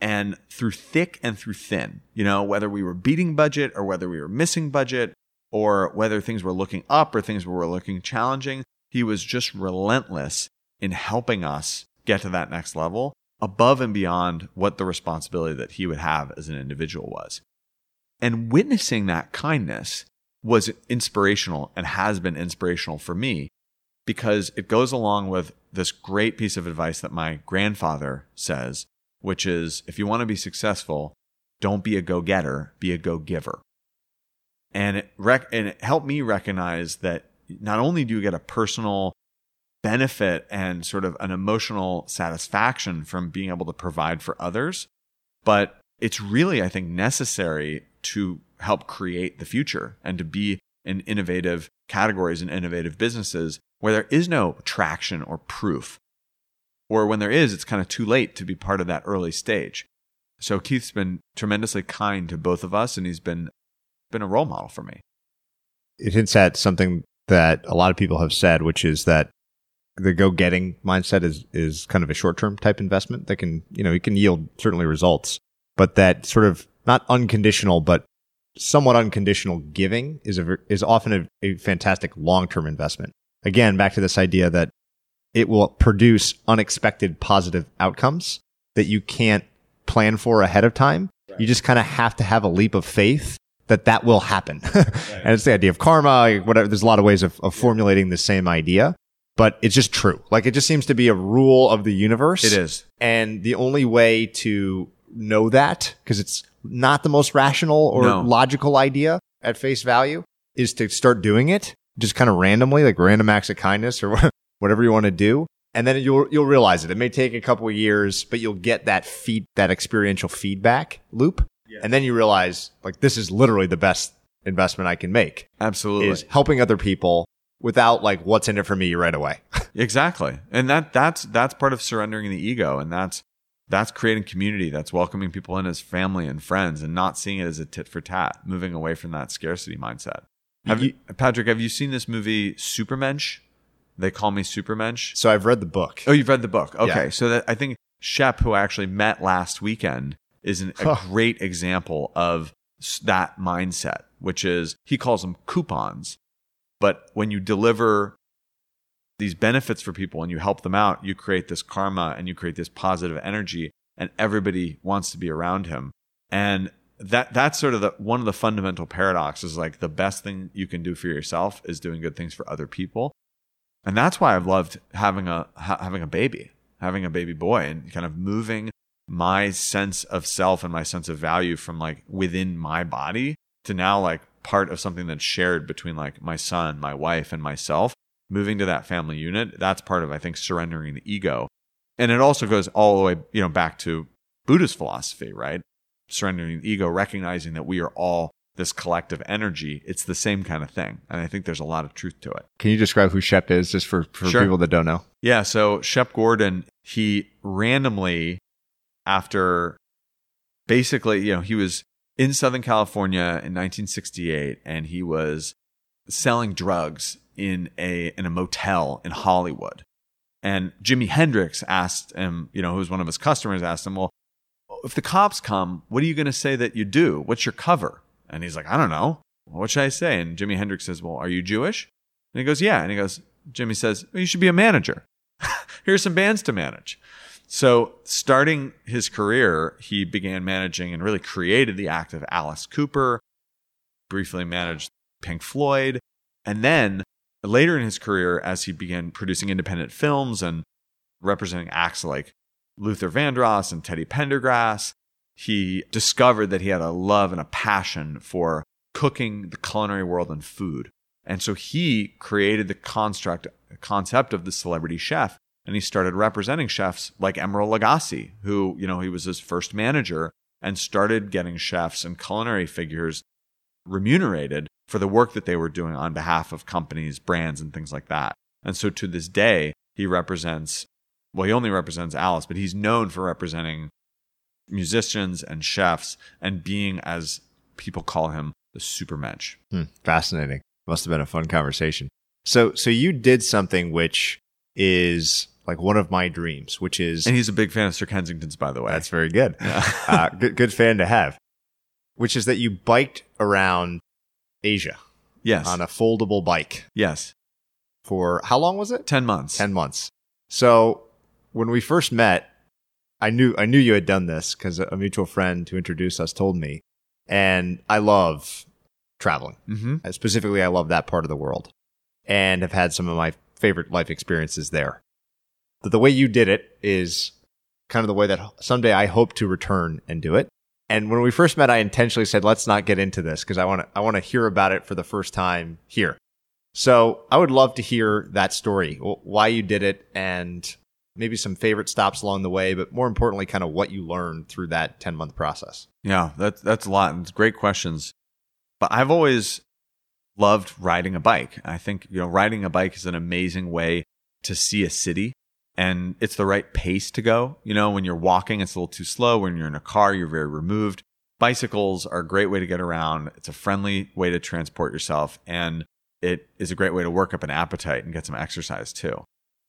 And through thick and through thin, you know, whether we were beating budget or whether we were missing budget or whether things were looking up or things were looking challenging, he was just relentless in helping us get to that next level above and beyond what the responsibility that he would have as an individual was. And witnessing that kindness was inspirational and has been inspirational for me because it goes along with this great piece of advice that my grandfather says, which is if you want to be successful, don't be a go getter, be a go giver. And it, rec- and it helped me recognize that not only do you get a personal benefit and sort of an emotional satisfaction from being able to provide for others, but it's really, I think, necessary to help create the future and to be in innovative categories and innovative businesses where there is no traction or proof. Or when there is, it's kind of too late to be part of that early stage. So Keith's been tremendously kind to both of us and he's been been a role model for me. It hints at something that a lot of people have said, which is that the go getting mindset is is kind of a short term type investment that can, you know, it can yield certainly results, but that sort of not unconditional, but somewhat unconditional giving is a, is often a, a fantastic long-term investment. Again, back to this idea that it will produce unexpected positive outcomes that you can't plan for ahead of time. Right. You just kind of have to have a leap of faith that that will happen. right. And it's the idea of karma, whatever. There's a lot of ways of, of formulating the same idea, but it's just true. Like it just seems to be a rule of the universe. It is. And the only way to know that, because it's not the most rational or no. logical idea at face value is to start doing it just kind of randomly, like random acts of kindness or whatever you want to do. And then you'll, you'll realize it. It may take a couple of years, but you'll get that feed, that experiential feedback loop. Yeah. And then you realize like this is literally the best investment I can make. Absolutely. Is helping other people without like what's in it for me right away. exactly. And that, that's, that's part of surrendering the ego. And that's, that's creating community. That's welcoming people in as family and friends and not seeing it as a tit for tat, moving away from that scarcity mindset. Have you, Patrick, have you seen this movie Supermensch? They call me Supermensch. So I've read the book. Oh, you've read the book. Okay. Yeah. So that I think Shep, who I actually met last weekend, is an, a great example of that mindset, which is he calls them coupons. But when you deliver these benefits for people and you help them out, you create this karma and you create this positive energy and everybody wants to be around him. And that that's sort of the one of the fundamental paradoxes like the best thing you can do for yourself is doing good things for other people. And that's why I've loved having a ha- having a baby, having a baby boy and kind of moving my sense of self and my sense of value from like within my body to now like part of something that's shared between like my son, my wife and myself moving to that family unit, that's part of, I think, surrendering the ego. And it also goes all the way, you know, back to Buddhist philosophy, right? Surrendering the ego, recognizing that we are all this collective energy. It's the same kind of thing. And I think there's a lot of truth to it. Can you describe who Shep is just for, for sure. people that don't know? Yeah. So Shep Gordon, he randomly, after basically, you know, he was in Southern California in 1968 and he was selling drugs in a in a motel in Hollywood. And Jimi Hendrix asked him, you know, who was one of his customers, asked him, well, if the cops come, what are you going to say that you do? What's your cover? And he's like, I don't know. what should I say? And Jimi Hendrix says, well, are you Jewish? And he goes, yeah. And he goes, Jimi says, well, you should be a manager. Here's some bands to manage. So starting his career, he began managing and really created the act of Alice Cooper, briefly managed Pink Floyd, And then later in his career, as he began producing independent films and representing acts like Luther Vandross and Teddy Pendergrass, he discovered that he had a love and a passion for cooking, the culinary world, and food. And so he created the construct, concept of the celebrity chef, and he started representing chefs like Emeril Lagasse, who, you know, he was his first manager and started getting chefs and culinary figures remunerated for the work that they were doing on behalf of companies, brands, and things like that. And so to this day, he represents, well, he only represents Alice, but he's known for representing musicians and chefs and being, as people call him, the supermensch. Hmm, fascinating. Must have been a fun conversation. So, so you did something which is like one of my dreams, which is, And he's a big fan of Sir Kensington's, by the way. that's very good. Yeah. uh, good, good fan to have, which is that you biked around Asia yes. on a foldable bike yes. for how long was it? 10 months. 10 months. So when we first met, I knew, I knew you had done this because a mutual friend who introduced us told me. And I love traveling. Mm-hmm. Uh, Specifically, I love that part of the world and have had some of my favorite life experiences there. But the way you did it is kind of the way that someday I hope to return and do it. And when we first met, I intentionally said, let's not get into this because I want to, I want to hear about it for the first time here. So I would love to hear that story, why you did it and maybe some favorite stops along the way, but more importantly, kind of what you learned through that 10 month process. Yeah, that's that's a lot. It's great questions. But I've always loved riding a bike. I think, you know, riding a bike is an amazing way to see a city and it's the right pace to go. You know, when you're walking, it's a little too slow. When you're in a car, you're very removed. Bicycles are a great way to get around. It's a friendly way to transport yourself and it is a great way to work up an appetite and get some exercise too.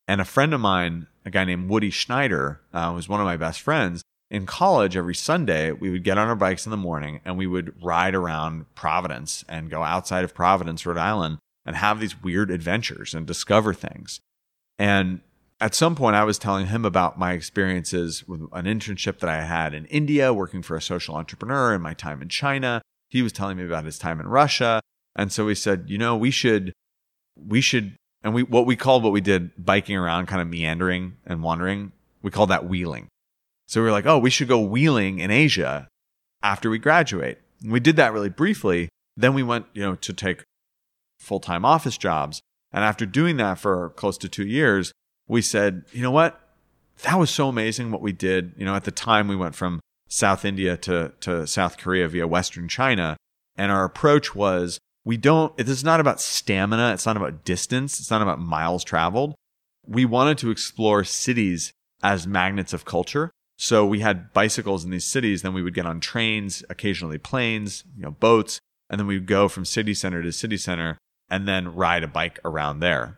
And a friend of mine, a guy named Woody Schneider, uh, was one of my best friends. In college, every Sunday, we would get on our bikes in the morning and we would ride around Providence and go outside of Providence, Rhode Island, and have these weird adventures and discover things. And at some point, I was telling him about my experiences with an internship that I had in India, working for a social entrepreneur, and my time in China. He was telling me about his time in Russia. And so we said, you know, we should, we should, and we, what we called what we did biking around, kind of meandering and wandering, we called that wheeling. So we were like, oh, we should go wheeling in Asia after we graduate. And we did that really briefly. Then we went, you know, to take full time office jobs. And after doing that for close to two years, we said, you know what? That was so amazing what we did. You know, at the time we went from South India to, to South Korea via Western China. And our approach was we don't, this is not about stamina. It's not about distance. It's not about miles traveled. We wanted to explore cities as magnets of culture. So we had bicycles in these cities. Then we would get on trains, occasionally planes, you know, boats. And then we would go from city center to city center and then ride a bike around there.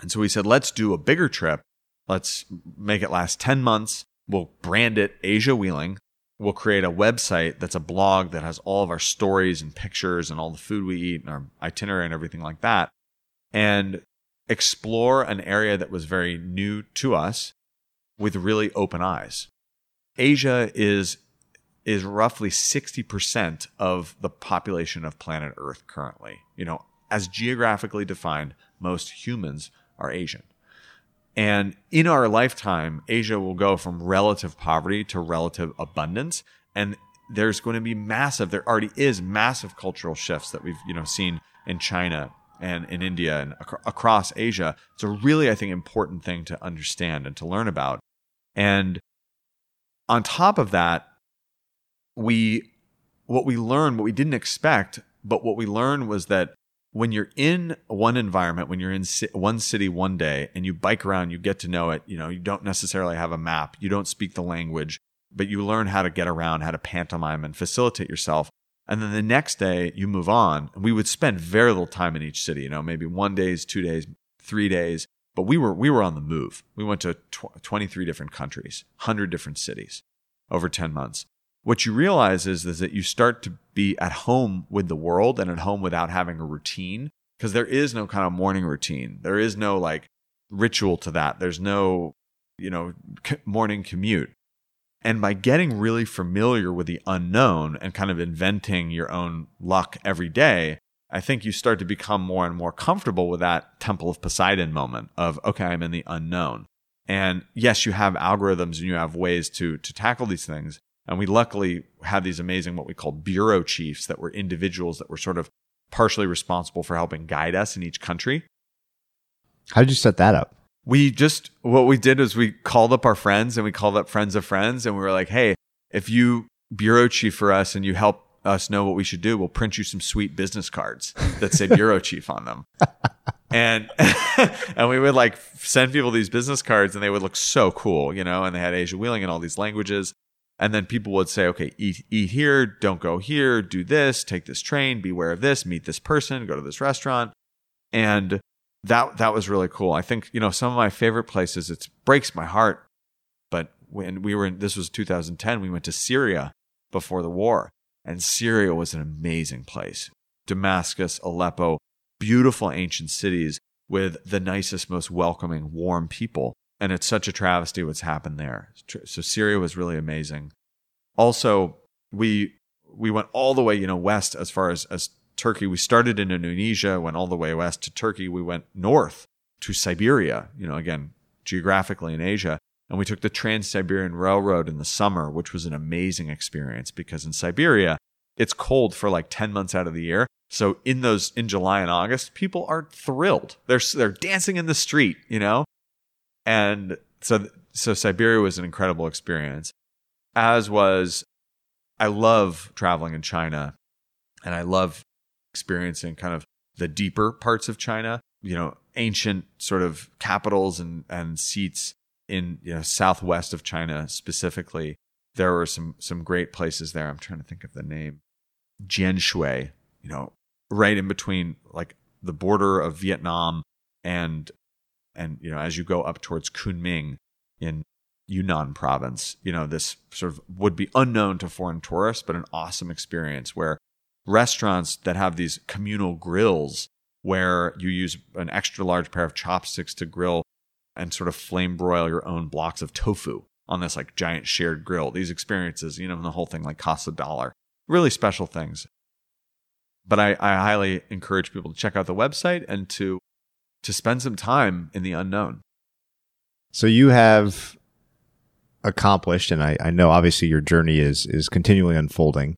And so we said, let's do a bigger trip. Let's make it last 10 months. We'll brand it Asia Wheeling. We'll create a website that's a blog that has all of our stories and pictures and all the food we eat and our itinerary and everything like that. And explore an area that was very new to us with really open eyes. Asia is is roughly 60% of the population of planet Earth currently. You know, as geographically defined, most humans are Asian. And in our lifetime, Asia will go from relative poverty to relative abundance. And there's going to be massive, there already is massive cultural shifts that we've, you know, seen in China and in India and ac- across Asia. It's a really, I think, important thing to understand and to learn about. And on top of that, we, what we learned, what we didn't expect, but what we learned was that when you're in one environment, when you're in one city one day and you bike around, you get to know it. You know, you don't necessarily have a map, you don't speak the language, but you learn how to get around, how to pantomime and facilitate yourself. And then the next day you move on. We would spend very little time in each city, you know, maybe one days, two days, three days. But we were we were on the move. We went to tw- 23 different countries, 100 different cities over 10 months. What you realize is, is that you start to be at home with the world and at home without having a routine because there is no kind of morning routine. There is no like ritual to that. There's no, you know, morning commute. And by getting really familiar with the unknown and kind of inventing your own luck every day, I think you start to become more and more comfortable with that Temple of Poseidon moment of, okay, I'm in the unknown. And yes, you have algorithms and you have ways to, to tackle these things. And we luckily had these amazing, what we call bureau chiefs that were individuals that were sort of partially responsible for helping guide us in each country. How did you set that up? We just, what we did is we called up our friends and we called up friends of friends and we were like, hey, if you bureau chief for us and you help us know what we should do, we'll print you some sweet business cards that say bureau chief on them. and and we would like send people these business cards and they would look so cool, you know, and they had Asia wheeling in all these languages. And then people would say, okay, eat eat here, don't go here, do this, take this train, beware of this, meet this person, go to this restaurant. And that that was really cool. I think, you know, some of my favorite places, it breaks my heart. But when we were in this was 2010, we went to Syria before the war. And Syria was an amazing place. Damascus, Aleppo, beautiful ancient cities with the nicest, most welcoming, warm people. And it's such a travesty what's happened there. So Syria was really amazing. Also, we we went all the way, you know, west as far as, as Turkey. We started in Indonesia, went all the way west to Turkey. We went north to Siberia, you know, again, geographically in Asia. And we took the Trans Siberian Railroad in the summer, which was an amazing experience because in Siberia, it's cold for like 10 months out of the year. So in those, in July and August, people are thrilled. They're, they're dancing in the street, you know? And so, so Siberia was an incredible experience, as was, I love traveling in China and I love experiencing kind of the deeper parts of China, you know, ancient sort of capitals and, and seats in you know southwest of China specifically, there were some some great places there. I'm trying to think of the name. Jianshui, you know, right in between like the border of Vietnam and and you know as you go up towards Kunming in Yunnan province, you know, this sort of would be unknown to foreign tourists, but an awesome experience where restaurants that have these communal grills where you use an extra large pair of chopsticks to grill and sort of flame broil your own blocks of tofu on this like giant shared grill. These experiences, you know, the whole thing like costs a dollar. Really special things. But I, I highly encourage people to check out the website and to to spend some time in the unknown. So you have accomplished, and I, I know obviously your journey is is continually unfolding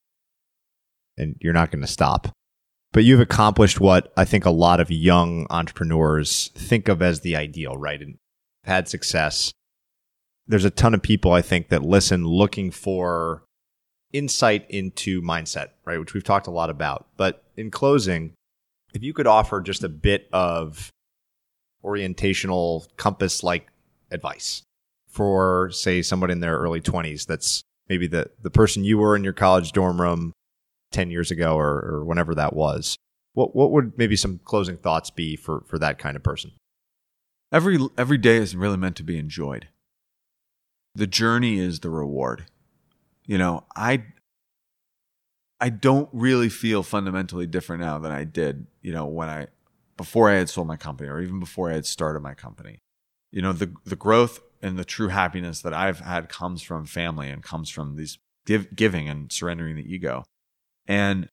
and you're not going to stop but you've accomplished what I think a lot of young entrepreneurs think of as the ideal, right? And had success. There's a ton of people I think that listen looking for insight into mindset, right? Which we've talked a lot about. But in closing, if you could offer just a bit of orientational compass like advice for say somebody in their early 20s that's maybe the the person you were in your college dorm room 10 years ago or, or whenever that was what what would maybe some closing thoughts be for for that kind of person Every every day is really meant to be enjoyed. The journey is the reward. You know, I I don't really feel fundamentally different now than I did, you know, when I before I had sold my company or even before I had started my company. You know, the the growth and the true happiness that I've had comes from family and comes from these give, giving and surrendering the ego. And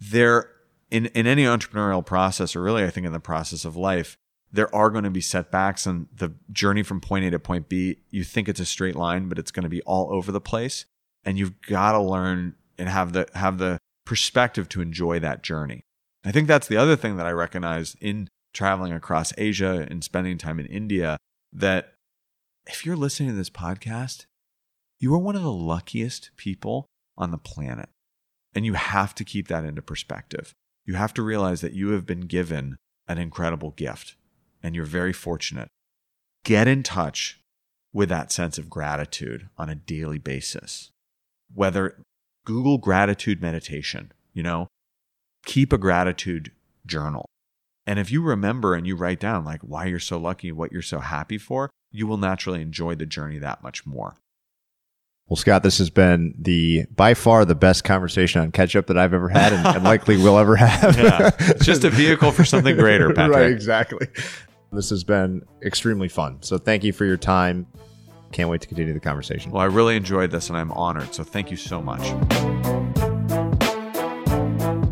there in in any entrepreneurial process or really I think in the process of life, there are going to be setbacks and the journey from point A to point B, you think it's a straight line, but it's going to be all over the place. And you've got to learn and have the, have the perspective to enjoy that journey. I think that's the other thing that I recognize in traveling across Asia and spending time in India that if you're listening to this podcast, you are one of the luckiest people on the planet. And you have to keep that into perspective. You have to realize that you have been given an incredible gift and you're very fortunate, get in touch with that sense of gratitude on a daily basis. Whether Google gratitude meditation, you know, keep a gratitude journal. And if you remember and you write down like why you're so lucky, what you're so happy for, you will naturally enjoy the journey that much more. Well, Scott, this has been the by far the best conversation on ketchup that I've ever had and, and likely will ever have. yeah, it's just a vehicle for something greater, Patrick. right, exactly. This has been extremely fun. So thank you for your time. Can't wait to continue the conversation. Well, I really enjoyed this and I'm honored. So thank you so much.